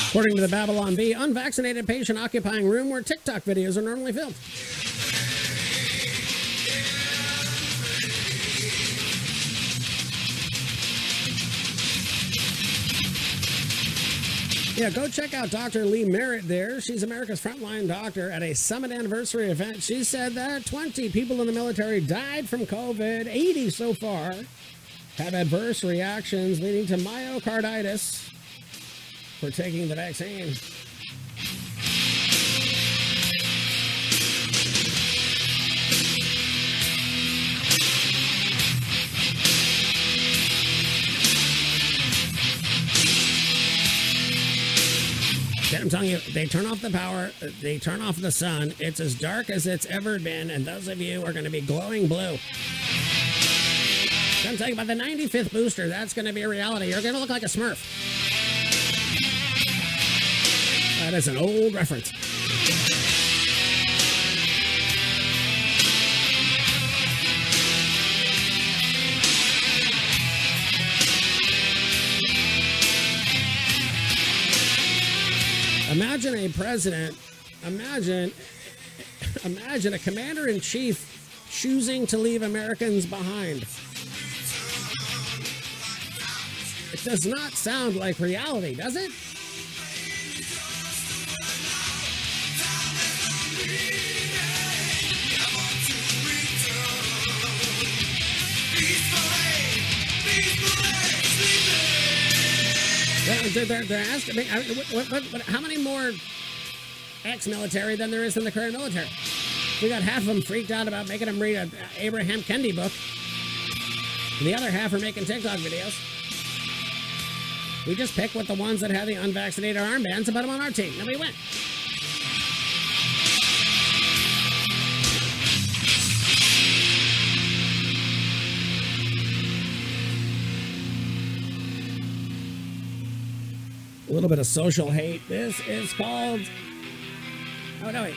According to the Babylon Bee, unvaccinated patient occupying room where TikTok videos are normally filmed. Yeah, go check out Dr. Lee Merritt there. She's America's frontline doctor at a summit anniversary event. She said that 20 people in the military died from COVID, 80 so far have adverse reactions leading to myocarditis for taking the vaccine. I'm telling you, they turn off the power, they turn off the sun. It's as dark as it's ever been, and those of you are going to be glowing blue. I'm talking about the 95th booster. That's going to be a reality. You're going to look like a smurf. That is an old reference. Imagine a president, imagine imagine a commander in chief choosing to leave Americans behind. It does not sound like reality, does it? They're, they're, they're asking, I mean, what, what, what, how many more ex-military than there is in the current military? We got half of them freaked out about making them read a Abraham Kendi book. And the other half are making TikTok videos. We just pick with the ones that have the unvaccinated armbands and put them on our team. Then we win. A little bit of social hate. This is called. Oh, no, wait.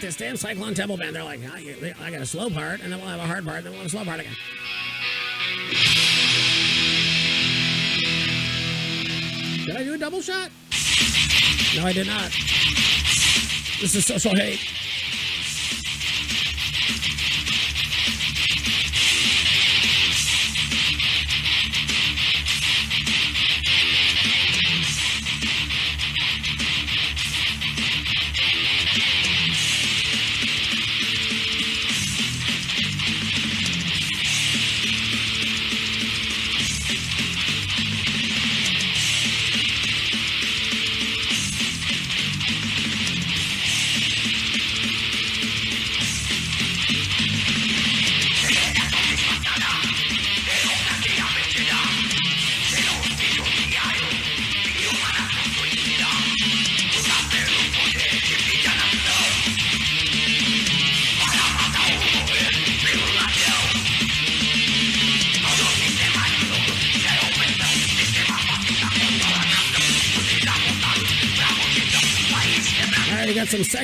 The damn Cyclone Temple Band, they're like, I, I got a slow part, and then we'll have a hard part, and then we'll have a slow part again. Did I do a double shot? No, I did not. This is social hate.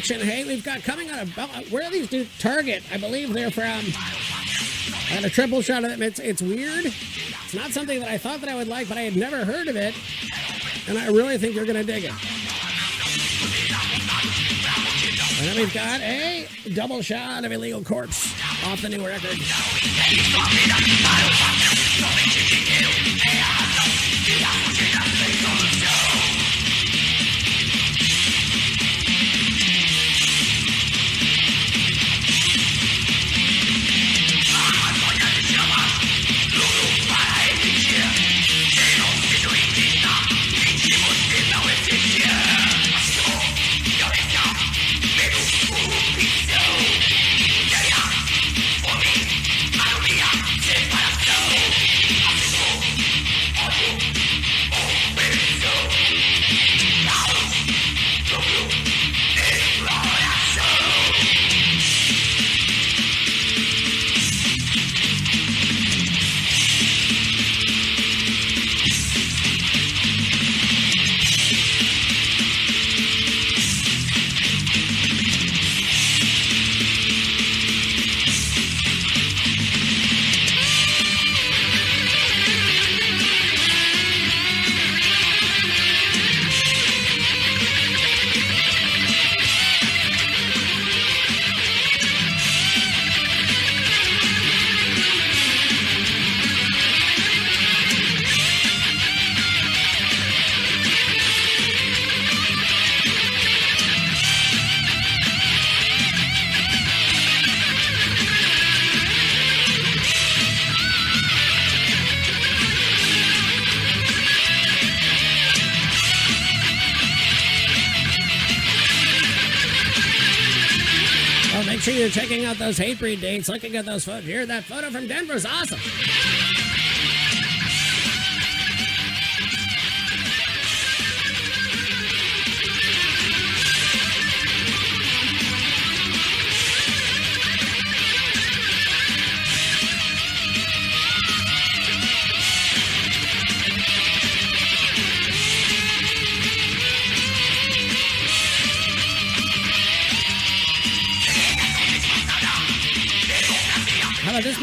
Hate. We've got coming out of where are these dudes? Target, I believe they're from. I a triple shot of them. It's it's weird. It's not something that I thought that I would like, but I had never heard of it, and I really think you're gonna dig it. And then we've got a double shot of illegal corpse off the new record. Sure you're checking out those Hatebreed dates, looking at those photos. Here, that photo from Denver's awesome.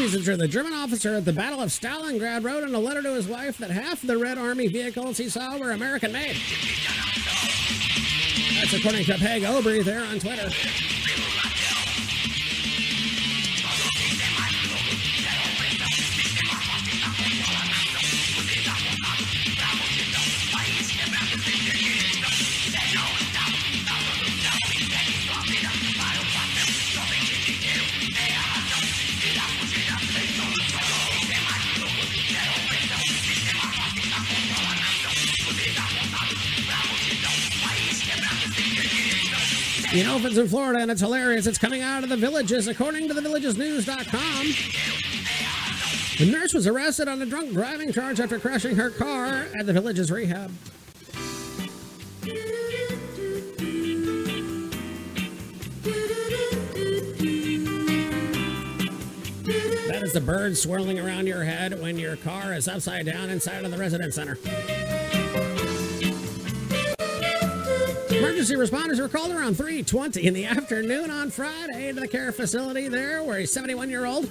The German officer at the Battle of Stalingrad wrote in a letter to his wife that half the Red Army vehicles he saw were American made. That's according to Peg Obrey there on Twitter. You know, in Florida and it's hilarious, it's coming out of the villages, according to thevillagesnews.com. The nurse was arrested on a drunk driving charge after crashing her car at the village's rehab. That is the bird swirling around your head when your car is upside down inside of the residence center. Emergency responders were called around 3:20 in the afternoon on Friday to the care facility there, where a 71-year-old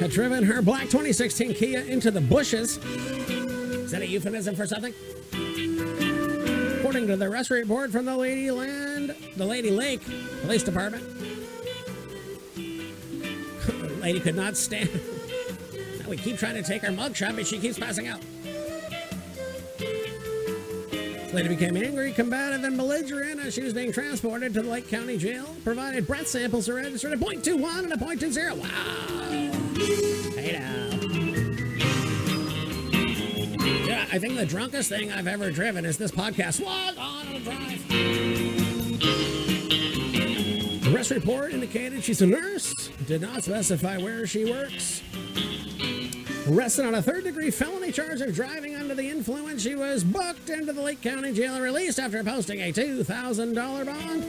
had driven her black 2016 Kia into the bushes. Is that a euphemism for something? According to the arrest report from the Lady Land, the Lady Lake Police Department, the lady could not stand. We keep trying to take her mugshot, but she keeps passing out. Lady became angry, combative, and belligerent as she was being transported to the Lake County Jail. Provided breath samples are registered at .21 and a .20. Wow. Hey now. Yeah, I think the drunkest thing I've ever driven is this podcast. Log on a drive. The arrest report indicated she's a nurse. Did not specify where she works. Arrested on a third degree felony charge of driving under the influence, she was booked into the Lake County Jail and released after posting a $2,000 bond.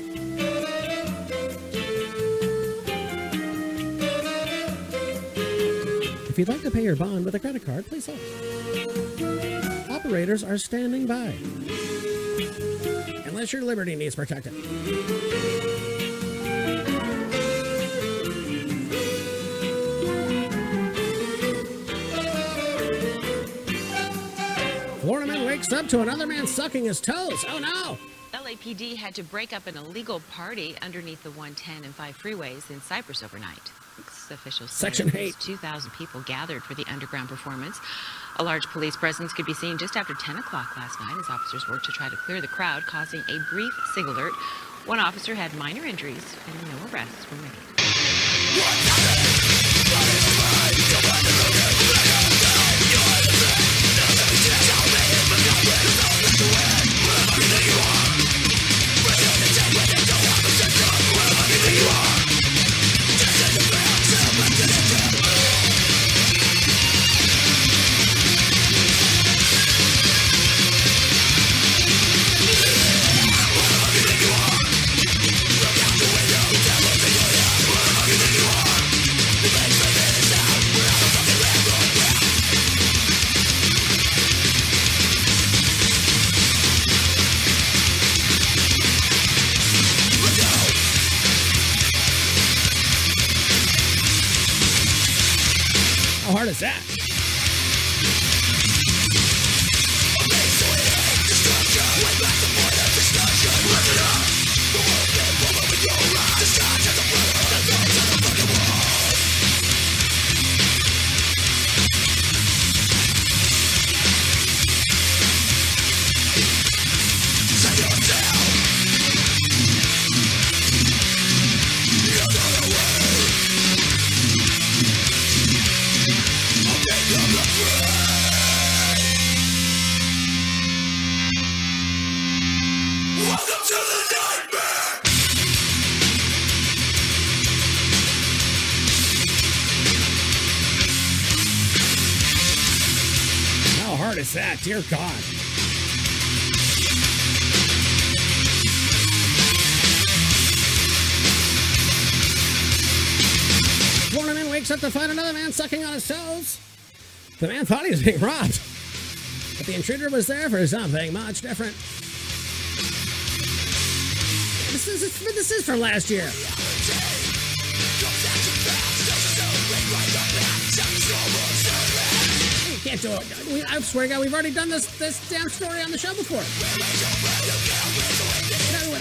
If you'd like to pay your bond with a credit card, please hold. Operators are standing by. Unless your liberty needs protected. Wakes up to another man sucking his toes. Oh no! LAPD had to break up an illegal party underneath the 110 and 5 freeways in Cypress overnight. Officials say Section at least 8. 2,000 people gathered for the underground performance. A large police presence could be seen just after 10 o'clock last night as officers worked to try to clear the crowd, causing a brief sig alert. One officer had minor injuries and no arrests were made. Dear God. Morning man wakes up to find another man sucking on his toes. The man thought he was being robbed, but the intruder was there for something much different. This is this is from last year. Can't do it. We, I swear to God, we've already done this this damn story on the show before.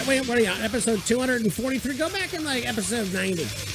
Wait, what are you? Episode 243? Go back in like episode 90.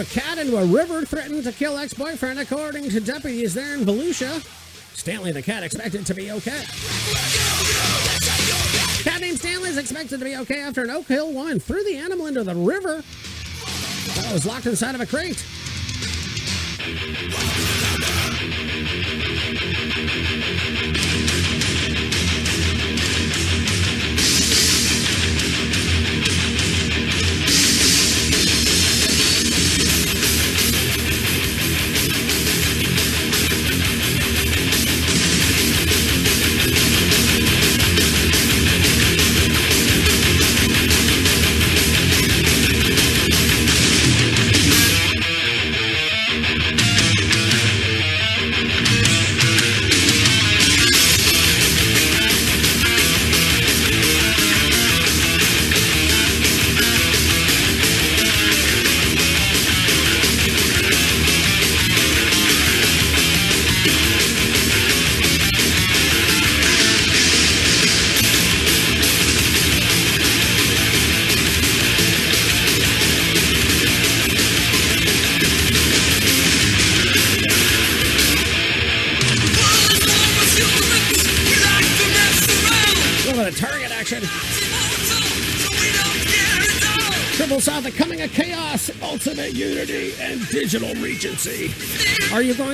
A cat into a river, threatened to kill ex-boyfriend, according to deputies there in Volusia. Stanley the cat expected to be okay. Cat named Stanley is expected to be okay after an Oak Hill woman threw the animal into the river it was locked inside of a crate.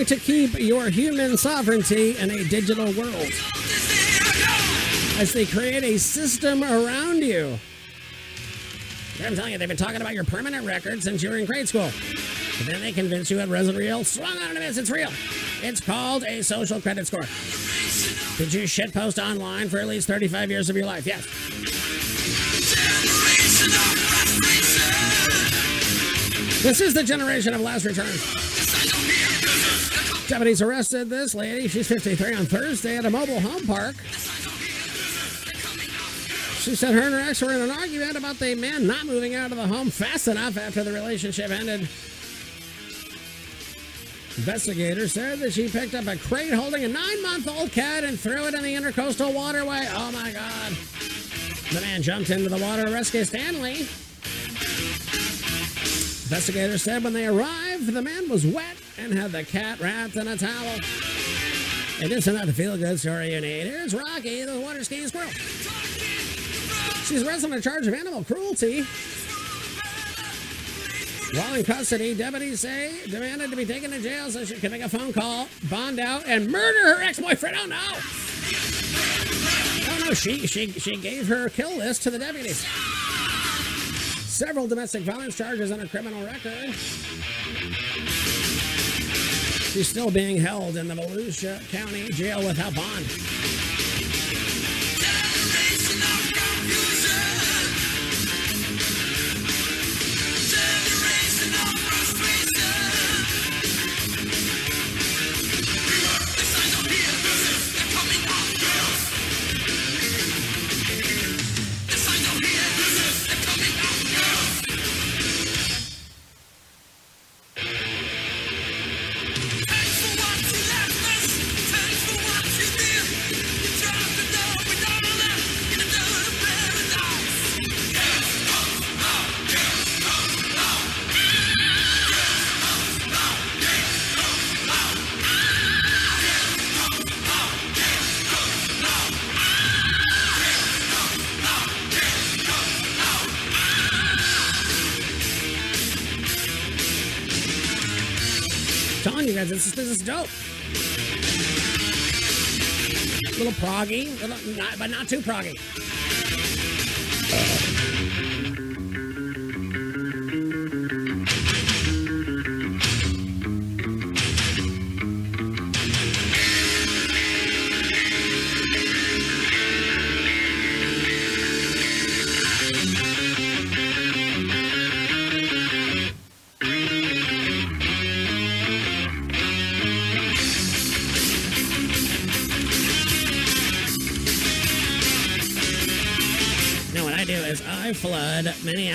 To keep your human sovereignty in a digital world? As they create a system around you. I'm telling you, they've been talking about your permanent record since you were in grade school. But then they convince you it wasn't real. Swung on it, it's real. It's called a social credit score. Did you shitpost online for at least 35 years of your life? Yes. This is the generation of last returns. Deputies arrested this lady. She's 53 on Thursday at a mobile home park. She said her and her ex were in an argument about the man not moving out of the home fast enough after the relationship ended. Investigators said that she picked up a crate holding a nine month old cat and threw it in the intercoastal waterway. Oh my God. The man jumped into the water to rescue Stanley. Investigators said when they arrived, the man was wet and had the cat wrapped in a towel. This is not the feel good story you need. Here's Rocky, the water skiing squirrel. She's arrested on a charge of animal cruelty. While in custody, deputies say demanded to be taken to jail so she can make a phone call, bond out, and murder her ex-boyfriend. Oh no! Oh no, she she she gave her kill list to the deputies. Several domestic violence charges on her criminal record. She's still being held in the Volusia County Jail without bond. Dope. A little proggy, but not too proggy. Now,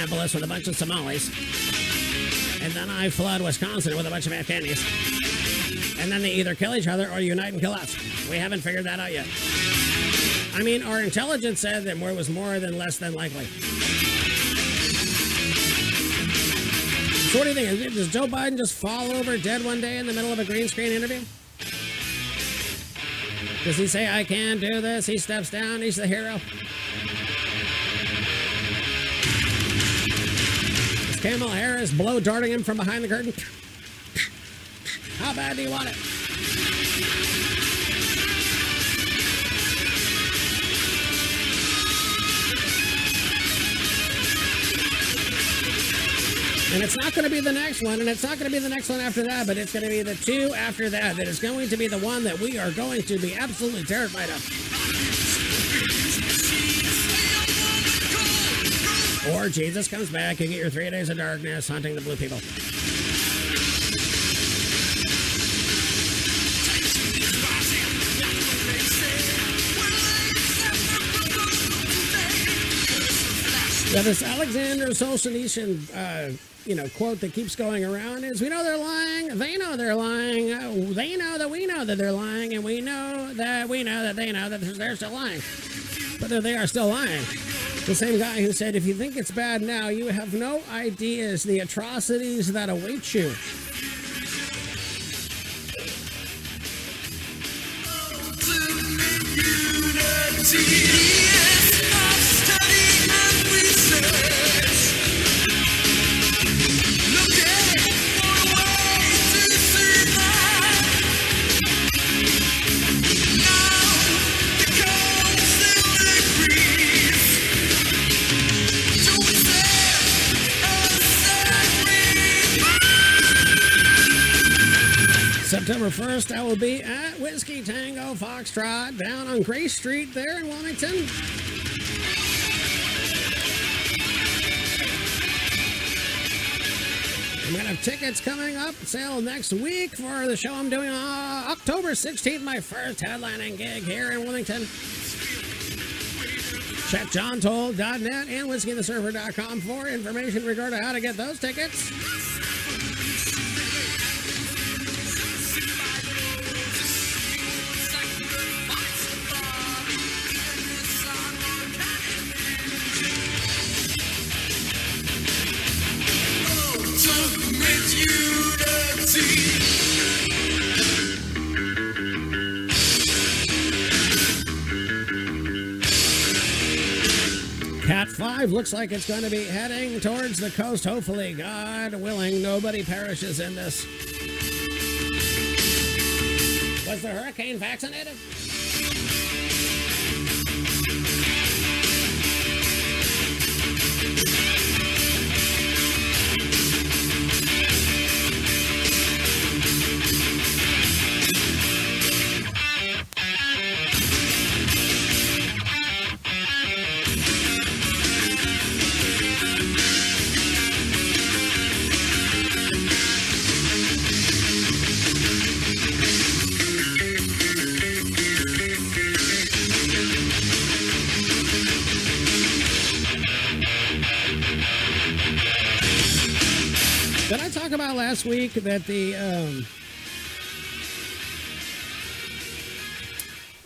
with a bunch of Somalis, and then I flood Wisconsin with a bunch of Afghanis. And then they either kill each other or unite and kill us. We haven't figured that out yet. I mean, our intelligence said that more was more than less than likely. So, what do you think? Does Joe Biden just fall over dead one day in the middle of a green screen interview? Does he say, I can't do this? He steps down, he's the hero. Kamala Harris blow darting him from behind the curtain? How bad do you want it? And it's not going to be the next one, and it's not going to be the next one after that, but it's going to be the two after that that is going to be the one that we are going to be absolutely terrified of. Or Jesus comes back, you get your three days of darkness hunting the blue people. Yeah, this Alexander Solzhenitsyn, uh, you know, quote that keeps going around is, "We know they're lying. They know they're lying. They know that we know that they're lying, and we know that we know that they know that they're still lying. But they are still lying." The same guy who said, "If you think it's bad now, you have no ideas the atrocities that await you." September 1st, I will be at Whiskey Tango Foxtrot down on Grace Street there in Wilmington. I'm going to have tickets coming up, sale next week for the show I'm doing on October 16th, my first headlining gig here in Wilmington. Check johntoll.net and whiskeythesurfer.com for information regarding how to get those tickets. 5 looks like it's going to be heading towards the coast. Hopefully, God willing, nobody perishes in this. Was the hurricane vaccinated? About last week that the um,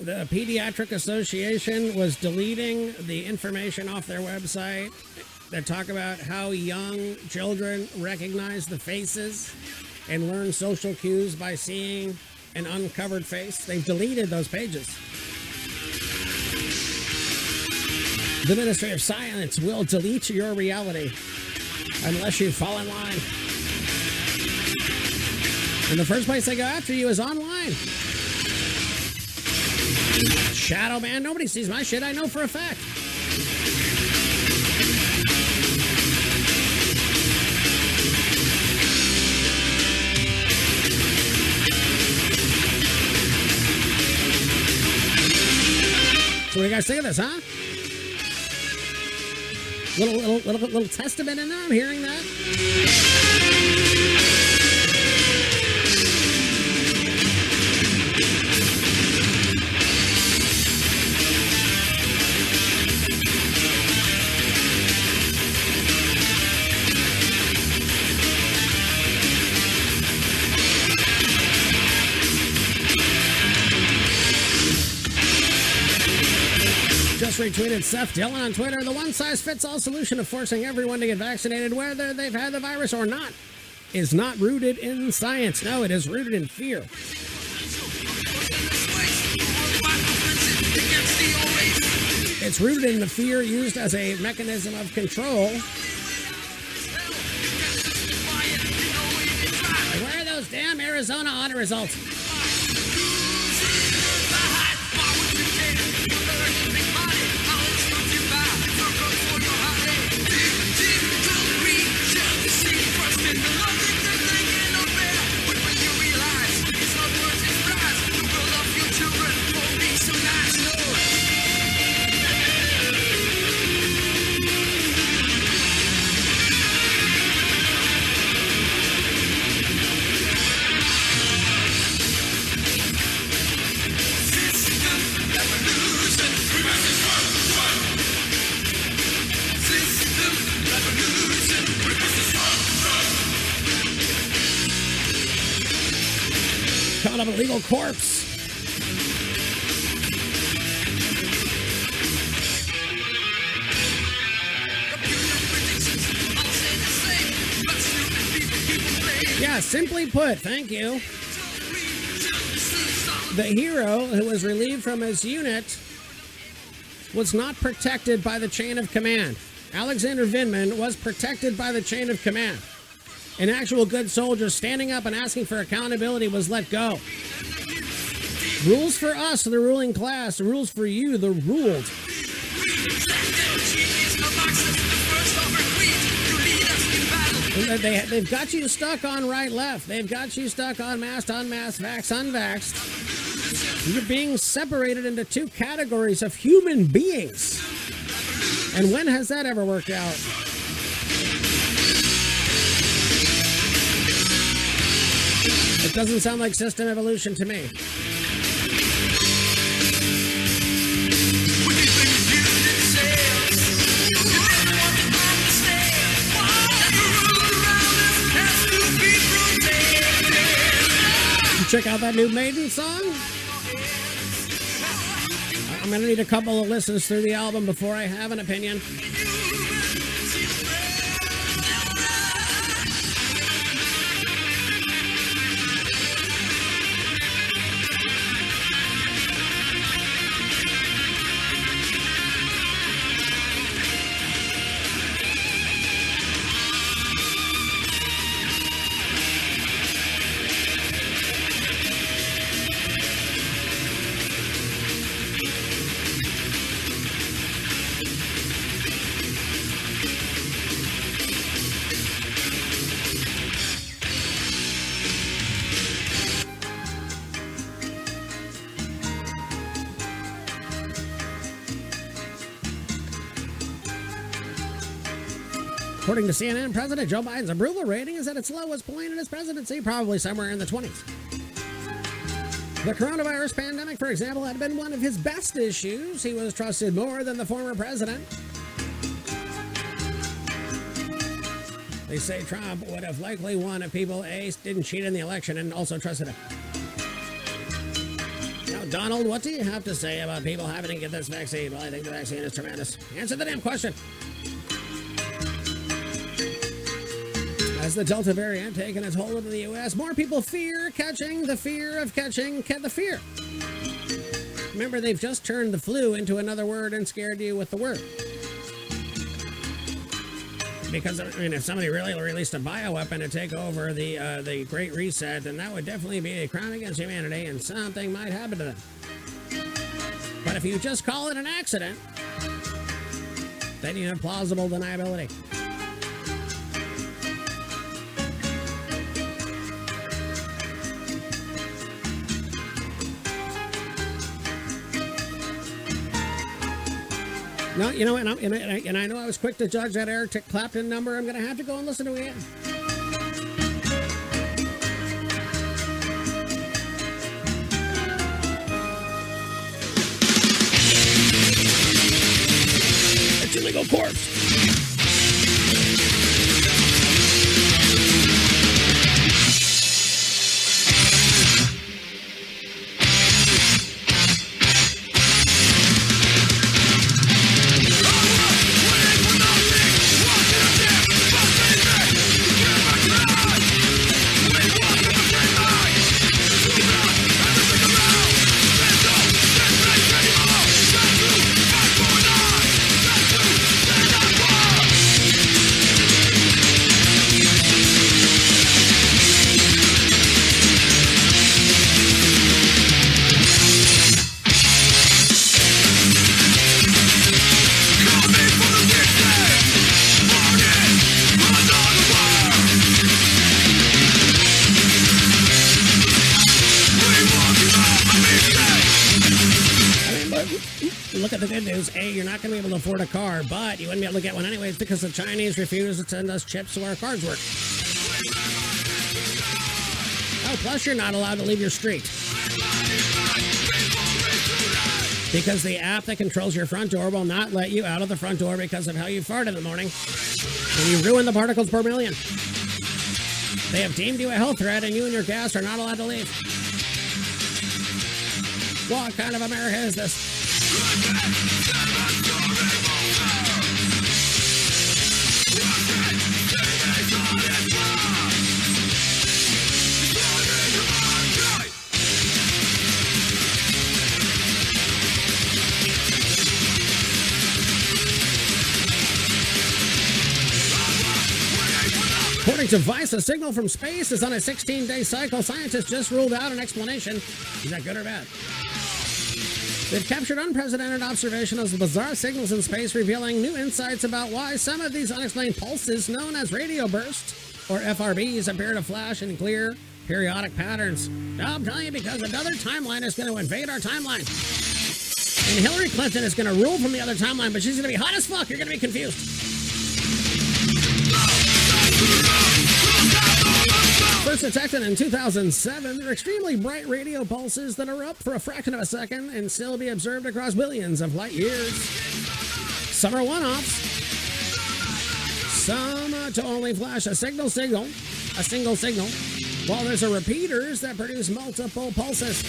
the Pediatric Association was deleting the information off their website that talk about how young children recognize the faces and learn social cues by seeing an uncovered face? They've deleted those pages. The Ministry of Science will delete your reality unless you fall in line. And the first place they go after you is online. Shadow man, nobody sees my shit. I know for a fact. So what do you guys think of this, huh? Little little little little testament in there. I'm hearing that. Just retweeted Seth Dillon on Twitter. The one size fits all solution of forcing everyone to get vaccinated, whether they've had the virus or not, is not rooted in science. No, it is rooted in fear. It's rooted in the fear used as a mechanism of control. Where are those damn Arizona audit results? Coming up, illegal corpse. Yeah, simply put, thank you. The hero who was relieved from his unit was not protected by the chain of command. Alexander Vindman was protected by the chain of command. An actual good soldier standing up and asking for accountability was let go. Rules for us, the ruling class. Rules for you, the ruled. They, they, they've got you stuck on right left. They've got you stuck on masked, unmasked, vax, unvaxxed. You're being separated into two categories of human beings. And when has that ever worked out? It doesn't sound like system evolution to me. Check out that new Maiden song? I'm gonna need a couple of listens through the album before I have an opinion. According to CNN, President Joe Biden's approval rating is at its lowest point in his presidency, probably somewhere in the 20s. The coronavirus pandemic, for example, had been one of his best issues. He was trusted more than the former president. They say Trump would have likely won if people A didn't cheat in the election and also trusted him. Now, Donald, what do you have to say about people having to get this vaccine? Well, I think the vaccine is tremendous. Answer the damn question. As the Delta variant taken its hold in the U.S., more people fear catching the fear of catching the fear. Remember, they've just turned the flu into another word and scared you with the word. because I mean, if somebody really released a bioweapon to take over the uh, the Great Reset, then that would definitely be a crime against humanity, and something might happen to them. But if you just call it an accident, then you have plausible deniability. No, you know, and, I'm, and, I, and I know I was quick to judge that Eric Clapton number. I'm going to have to go and listen to it. It's illegal corpse. Able to get one anyways because the Chinese refuse to send us chips so our cards work. Oh, plus you're not allowed to leave your street. Because the app that controls your front door will not let you out of the front door because of how you fart in the morning. And you ruin the particles per million. They have deemed you a health threat and you and your gas are not allowed to leave. What kind of America is this? According to Vice, a signal from space is on a 16 day cycle. Scientists just ruled out an explanation. Is that good or bad? They've captured unprecedented observations of bizarre signals in space, revealing new insights about why some of these unexplained pulses, known as radio bursts or FRBs, appear to flash in clear periodic patterns. Now I'm telling you, because another timeline is going to invade our timeline. And Hillary Clinton is going to rule from the other timeline, but she's going to be hot as fuck. You're going to be confused. First detected in 2007, they're extremely bright radio pulses that are up for a fraction of a second and still be observed across billions of light years. Some are one-offs. Some uh, to only flash a signal signal, a single signal, while there's a repeaters that produce multiple pulses.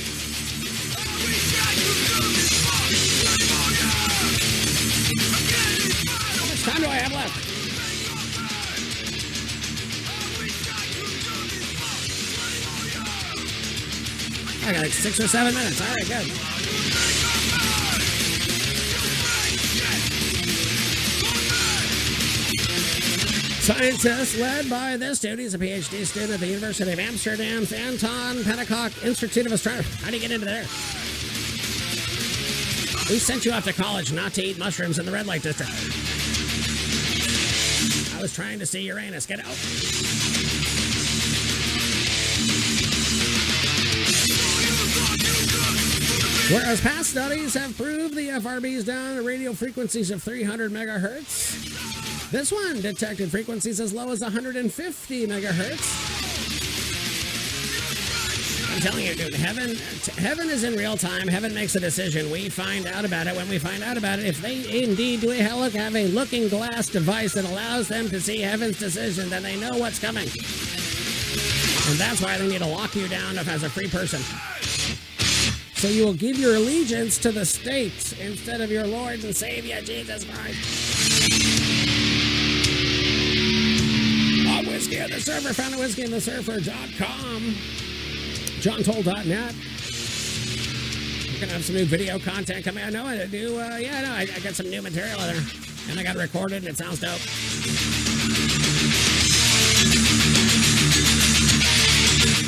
How much time do I have left? I got like six or seven minutes. All right, good. Scientists led by this dude, he's a PhD student at the University of Amsterdam's Anton Pannekoek Institute of Astronomy. How do you get into there? We sent you off to college not to eat mushrooms in the red light district. I was trying to see Uranus. Get out. Whereas past studies have proved the FRBs down at radio frequencies of 300 megahertz, this one detected frequencies as low as 150 megahertz. I'm telling you, dude, heaven, heaven is in real time. Heaven makes a decision. We find out about it when we find out about it. If they indeed do have a looking glass device that allows them to see heaven's decision, then they know what's coming. And that's why they need to lock you down as a free person. So you will give your allegiance to the state instead of your Lord and Savior, Jesus Christ. On Whiskey and the Surfer, found at whiskeyandthesurfer.com, johntoll.net. We're going to have some new video content coming. I know I do, uh, yeah, no, I, I got some new material there. And I got it recorded and it sounds dope.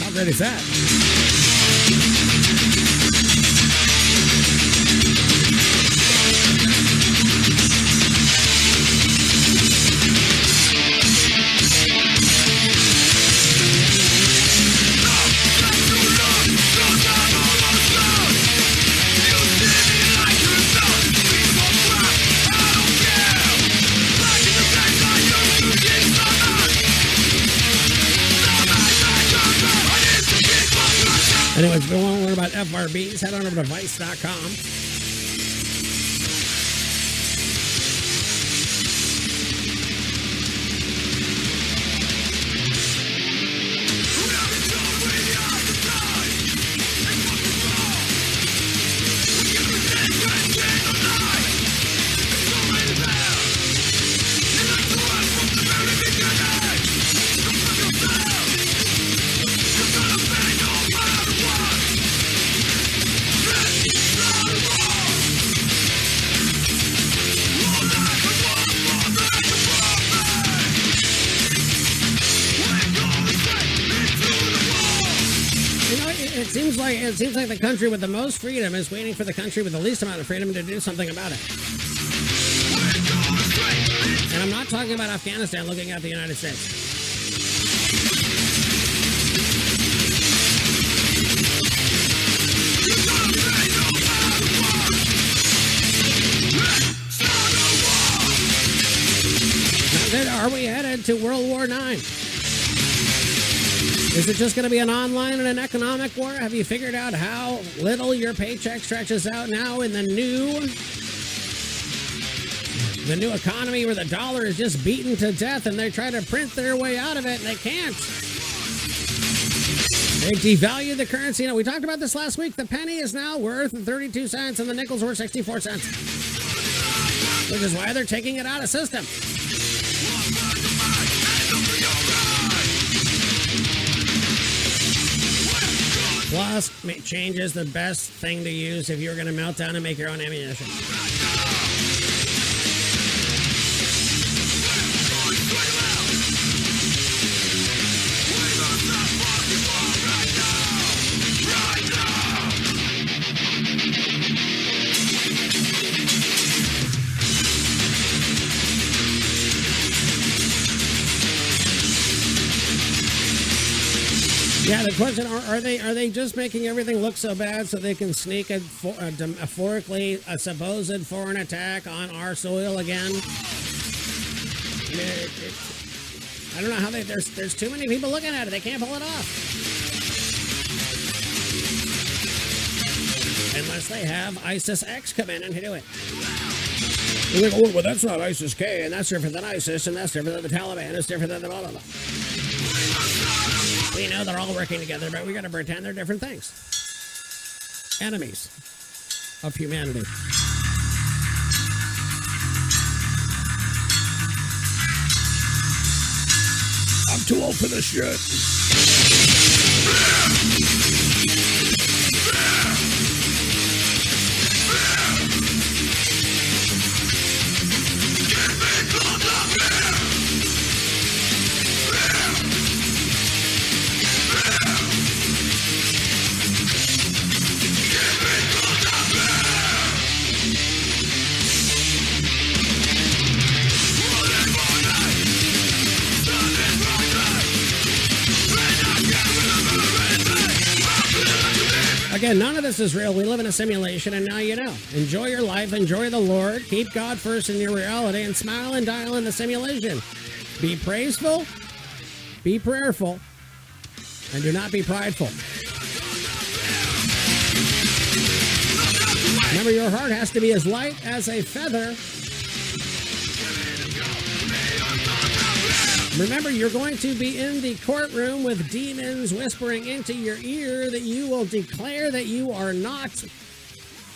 How great is that? If you want to learn about FRBs, head on over to Vice.com. it seems like the country with the most freedom is waiting for the country with the least amount of freedom to do something about it. And I'm not talking about Afghanistan looking at the United States. Are we headed to World War IX? Is it just going to be an online and an economic war? Have you figured out how little your paycheck stretches out now in the new the new economy where the dollar is just beaten to death and they try to print their way out of it and they can't. They devalue the currency. You know, we talked about this last week. The penny is now worth 32 cents and the nickel's worth 64 cents. Which is why they're taking it out of system. Plus, change is the best thing to use if you're going to melt down and make your own ammunition. Yeah, the question are, are they are they just making everything look so bad so they can sneak a, a metaphorically a supposed foreign attack on our soil again? I mean, it, it, I don't know how they there's there's too many people looking at it. They can't pull it off. Unless they have ISIS X come in and do it. They're oh, well, that's not ISIS K, and that's different than ISIS, and that's different than the Taliban, it's different than the blah, blah, blah. We know they're all working together, but we got to pretend they're different things. Enemies of humanity. I'm too old for this shit. Again, none of this is real. We live in a simulation, and now you know. Enjoy your life, enjoy the Lord, keep God first in your reality, and smile and dial in the simulation. Be praiseful, be prayerful, and do not be prideful. Remember, your heart has to be as light as a feather. Remember, you're going to be in the courtroom with demons whispering into your ear that you will declare that you are not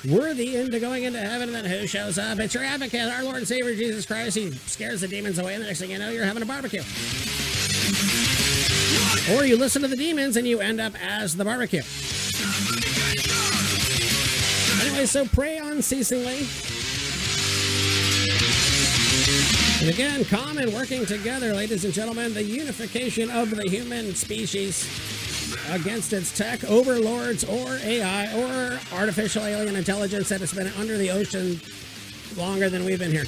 worthy into going into heaven. And then who shows up? It's your advocate, our Lord and Savior Jesus Christ. He scares the demons away, and the next thing you know, you're having a barbecue. Or you listen to the demons and you end up as the barbecue. Anyway, so pray unceasingly. And again, common working together, ladies and gentlemen, the unification of the human species against its tech overlords or AI or artificial alien intelligence that has been under the ocean longer than we've been here.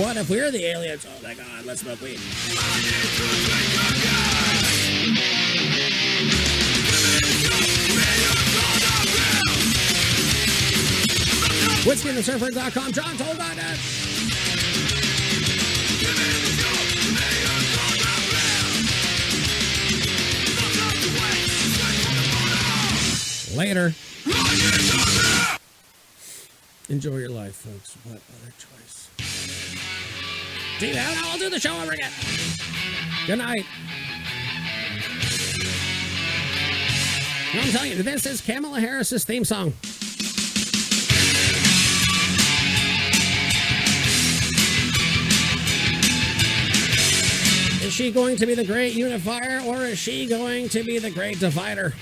What if we're the aliens? Oh my god, let's smoke weed. WhiskeyandtheSurfer.com, John Toll.net. Later. Enjoy your life, folks. What other choice? See that? I'll do the show over again. Good night. I'm telling you, this is Kamala Harris's theme song. Is she going to be the great unifier or is she going to be the great divider?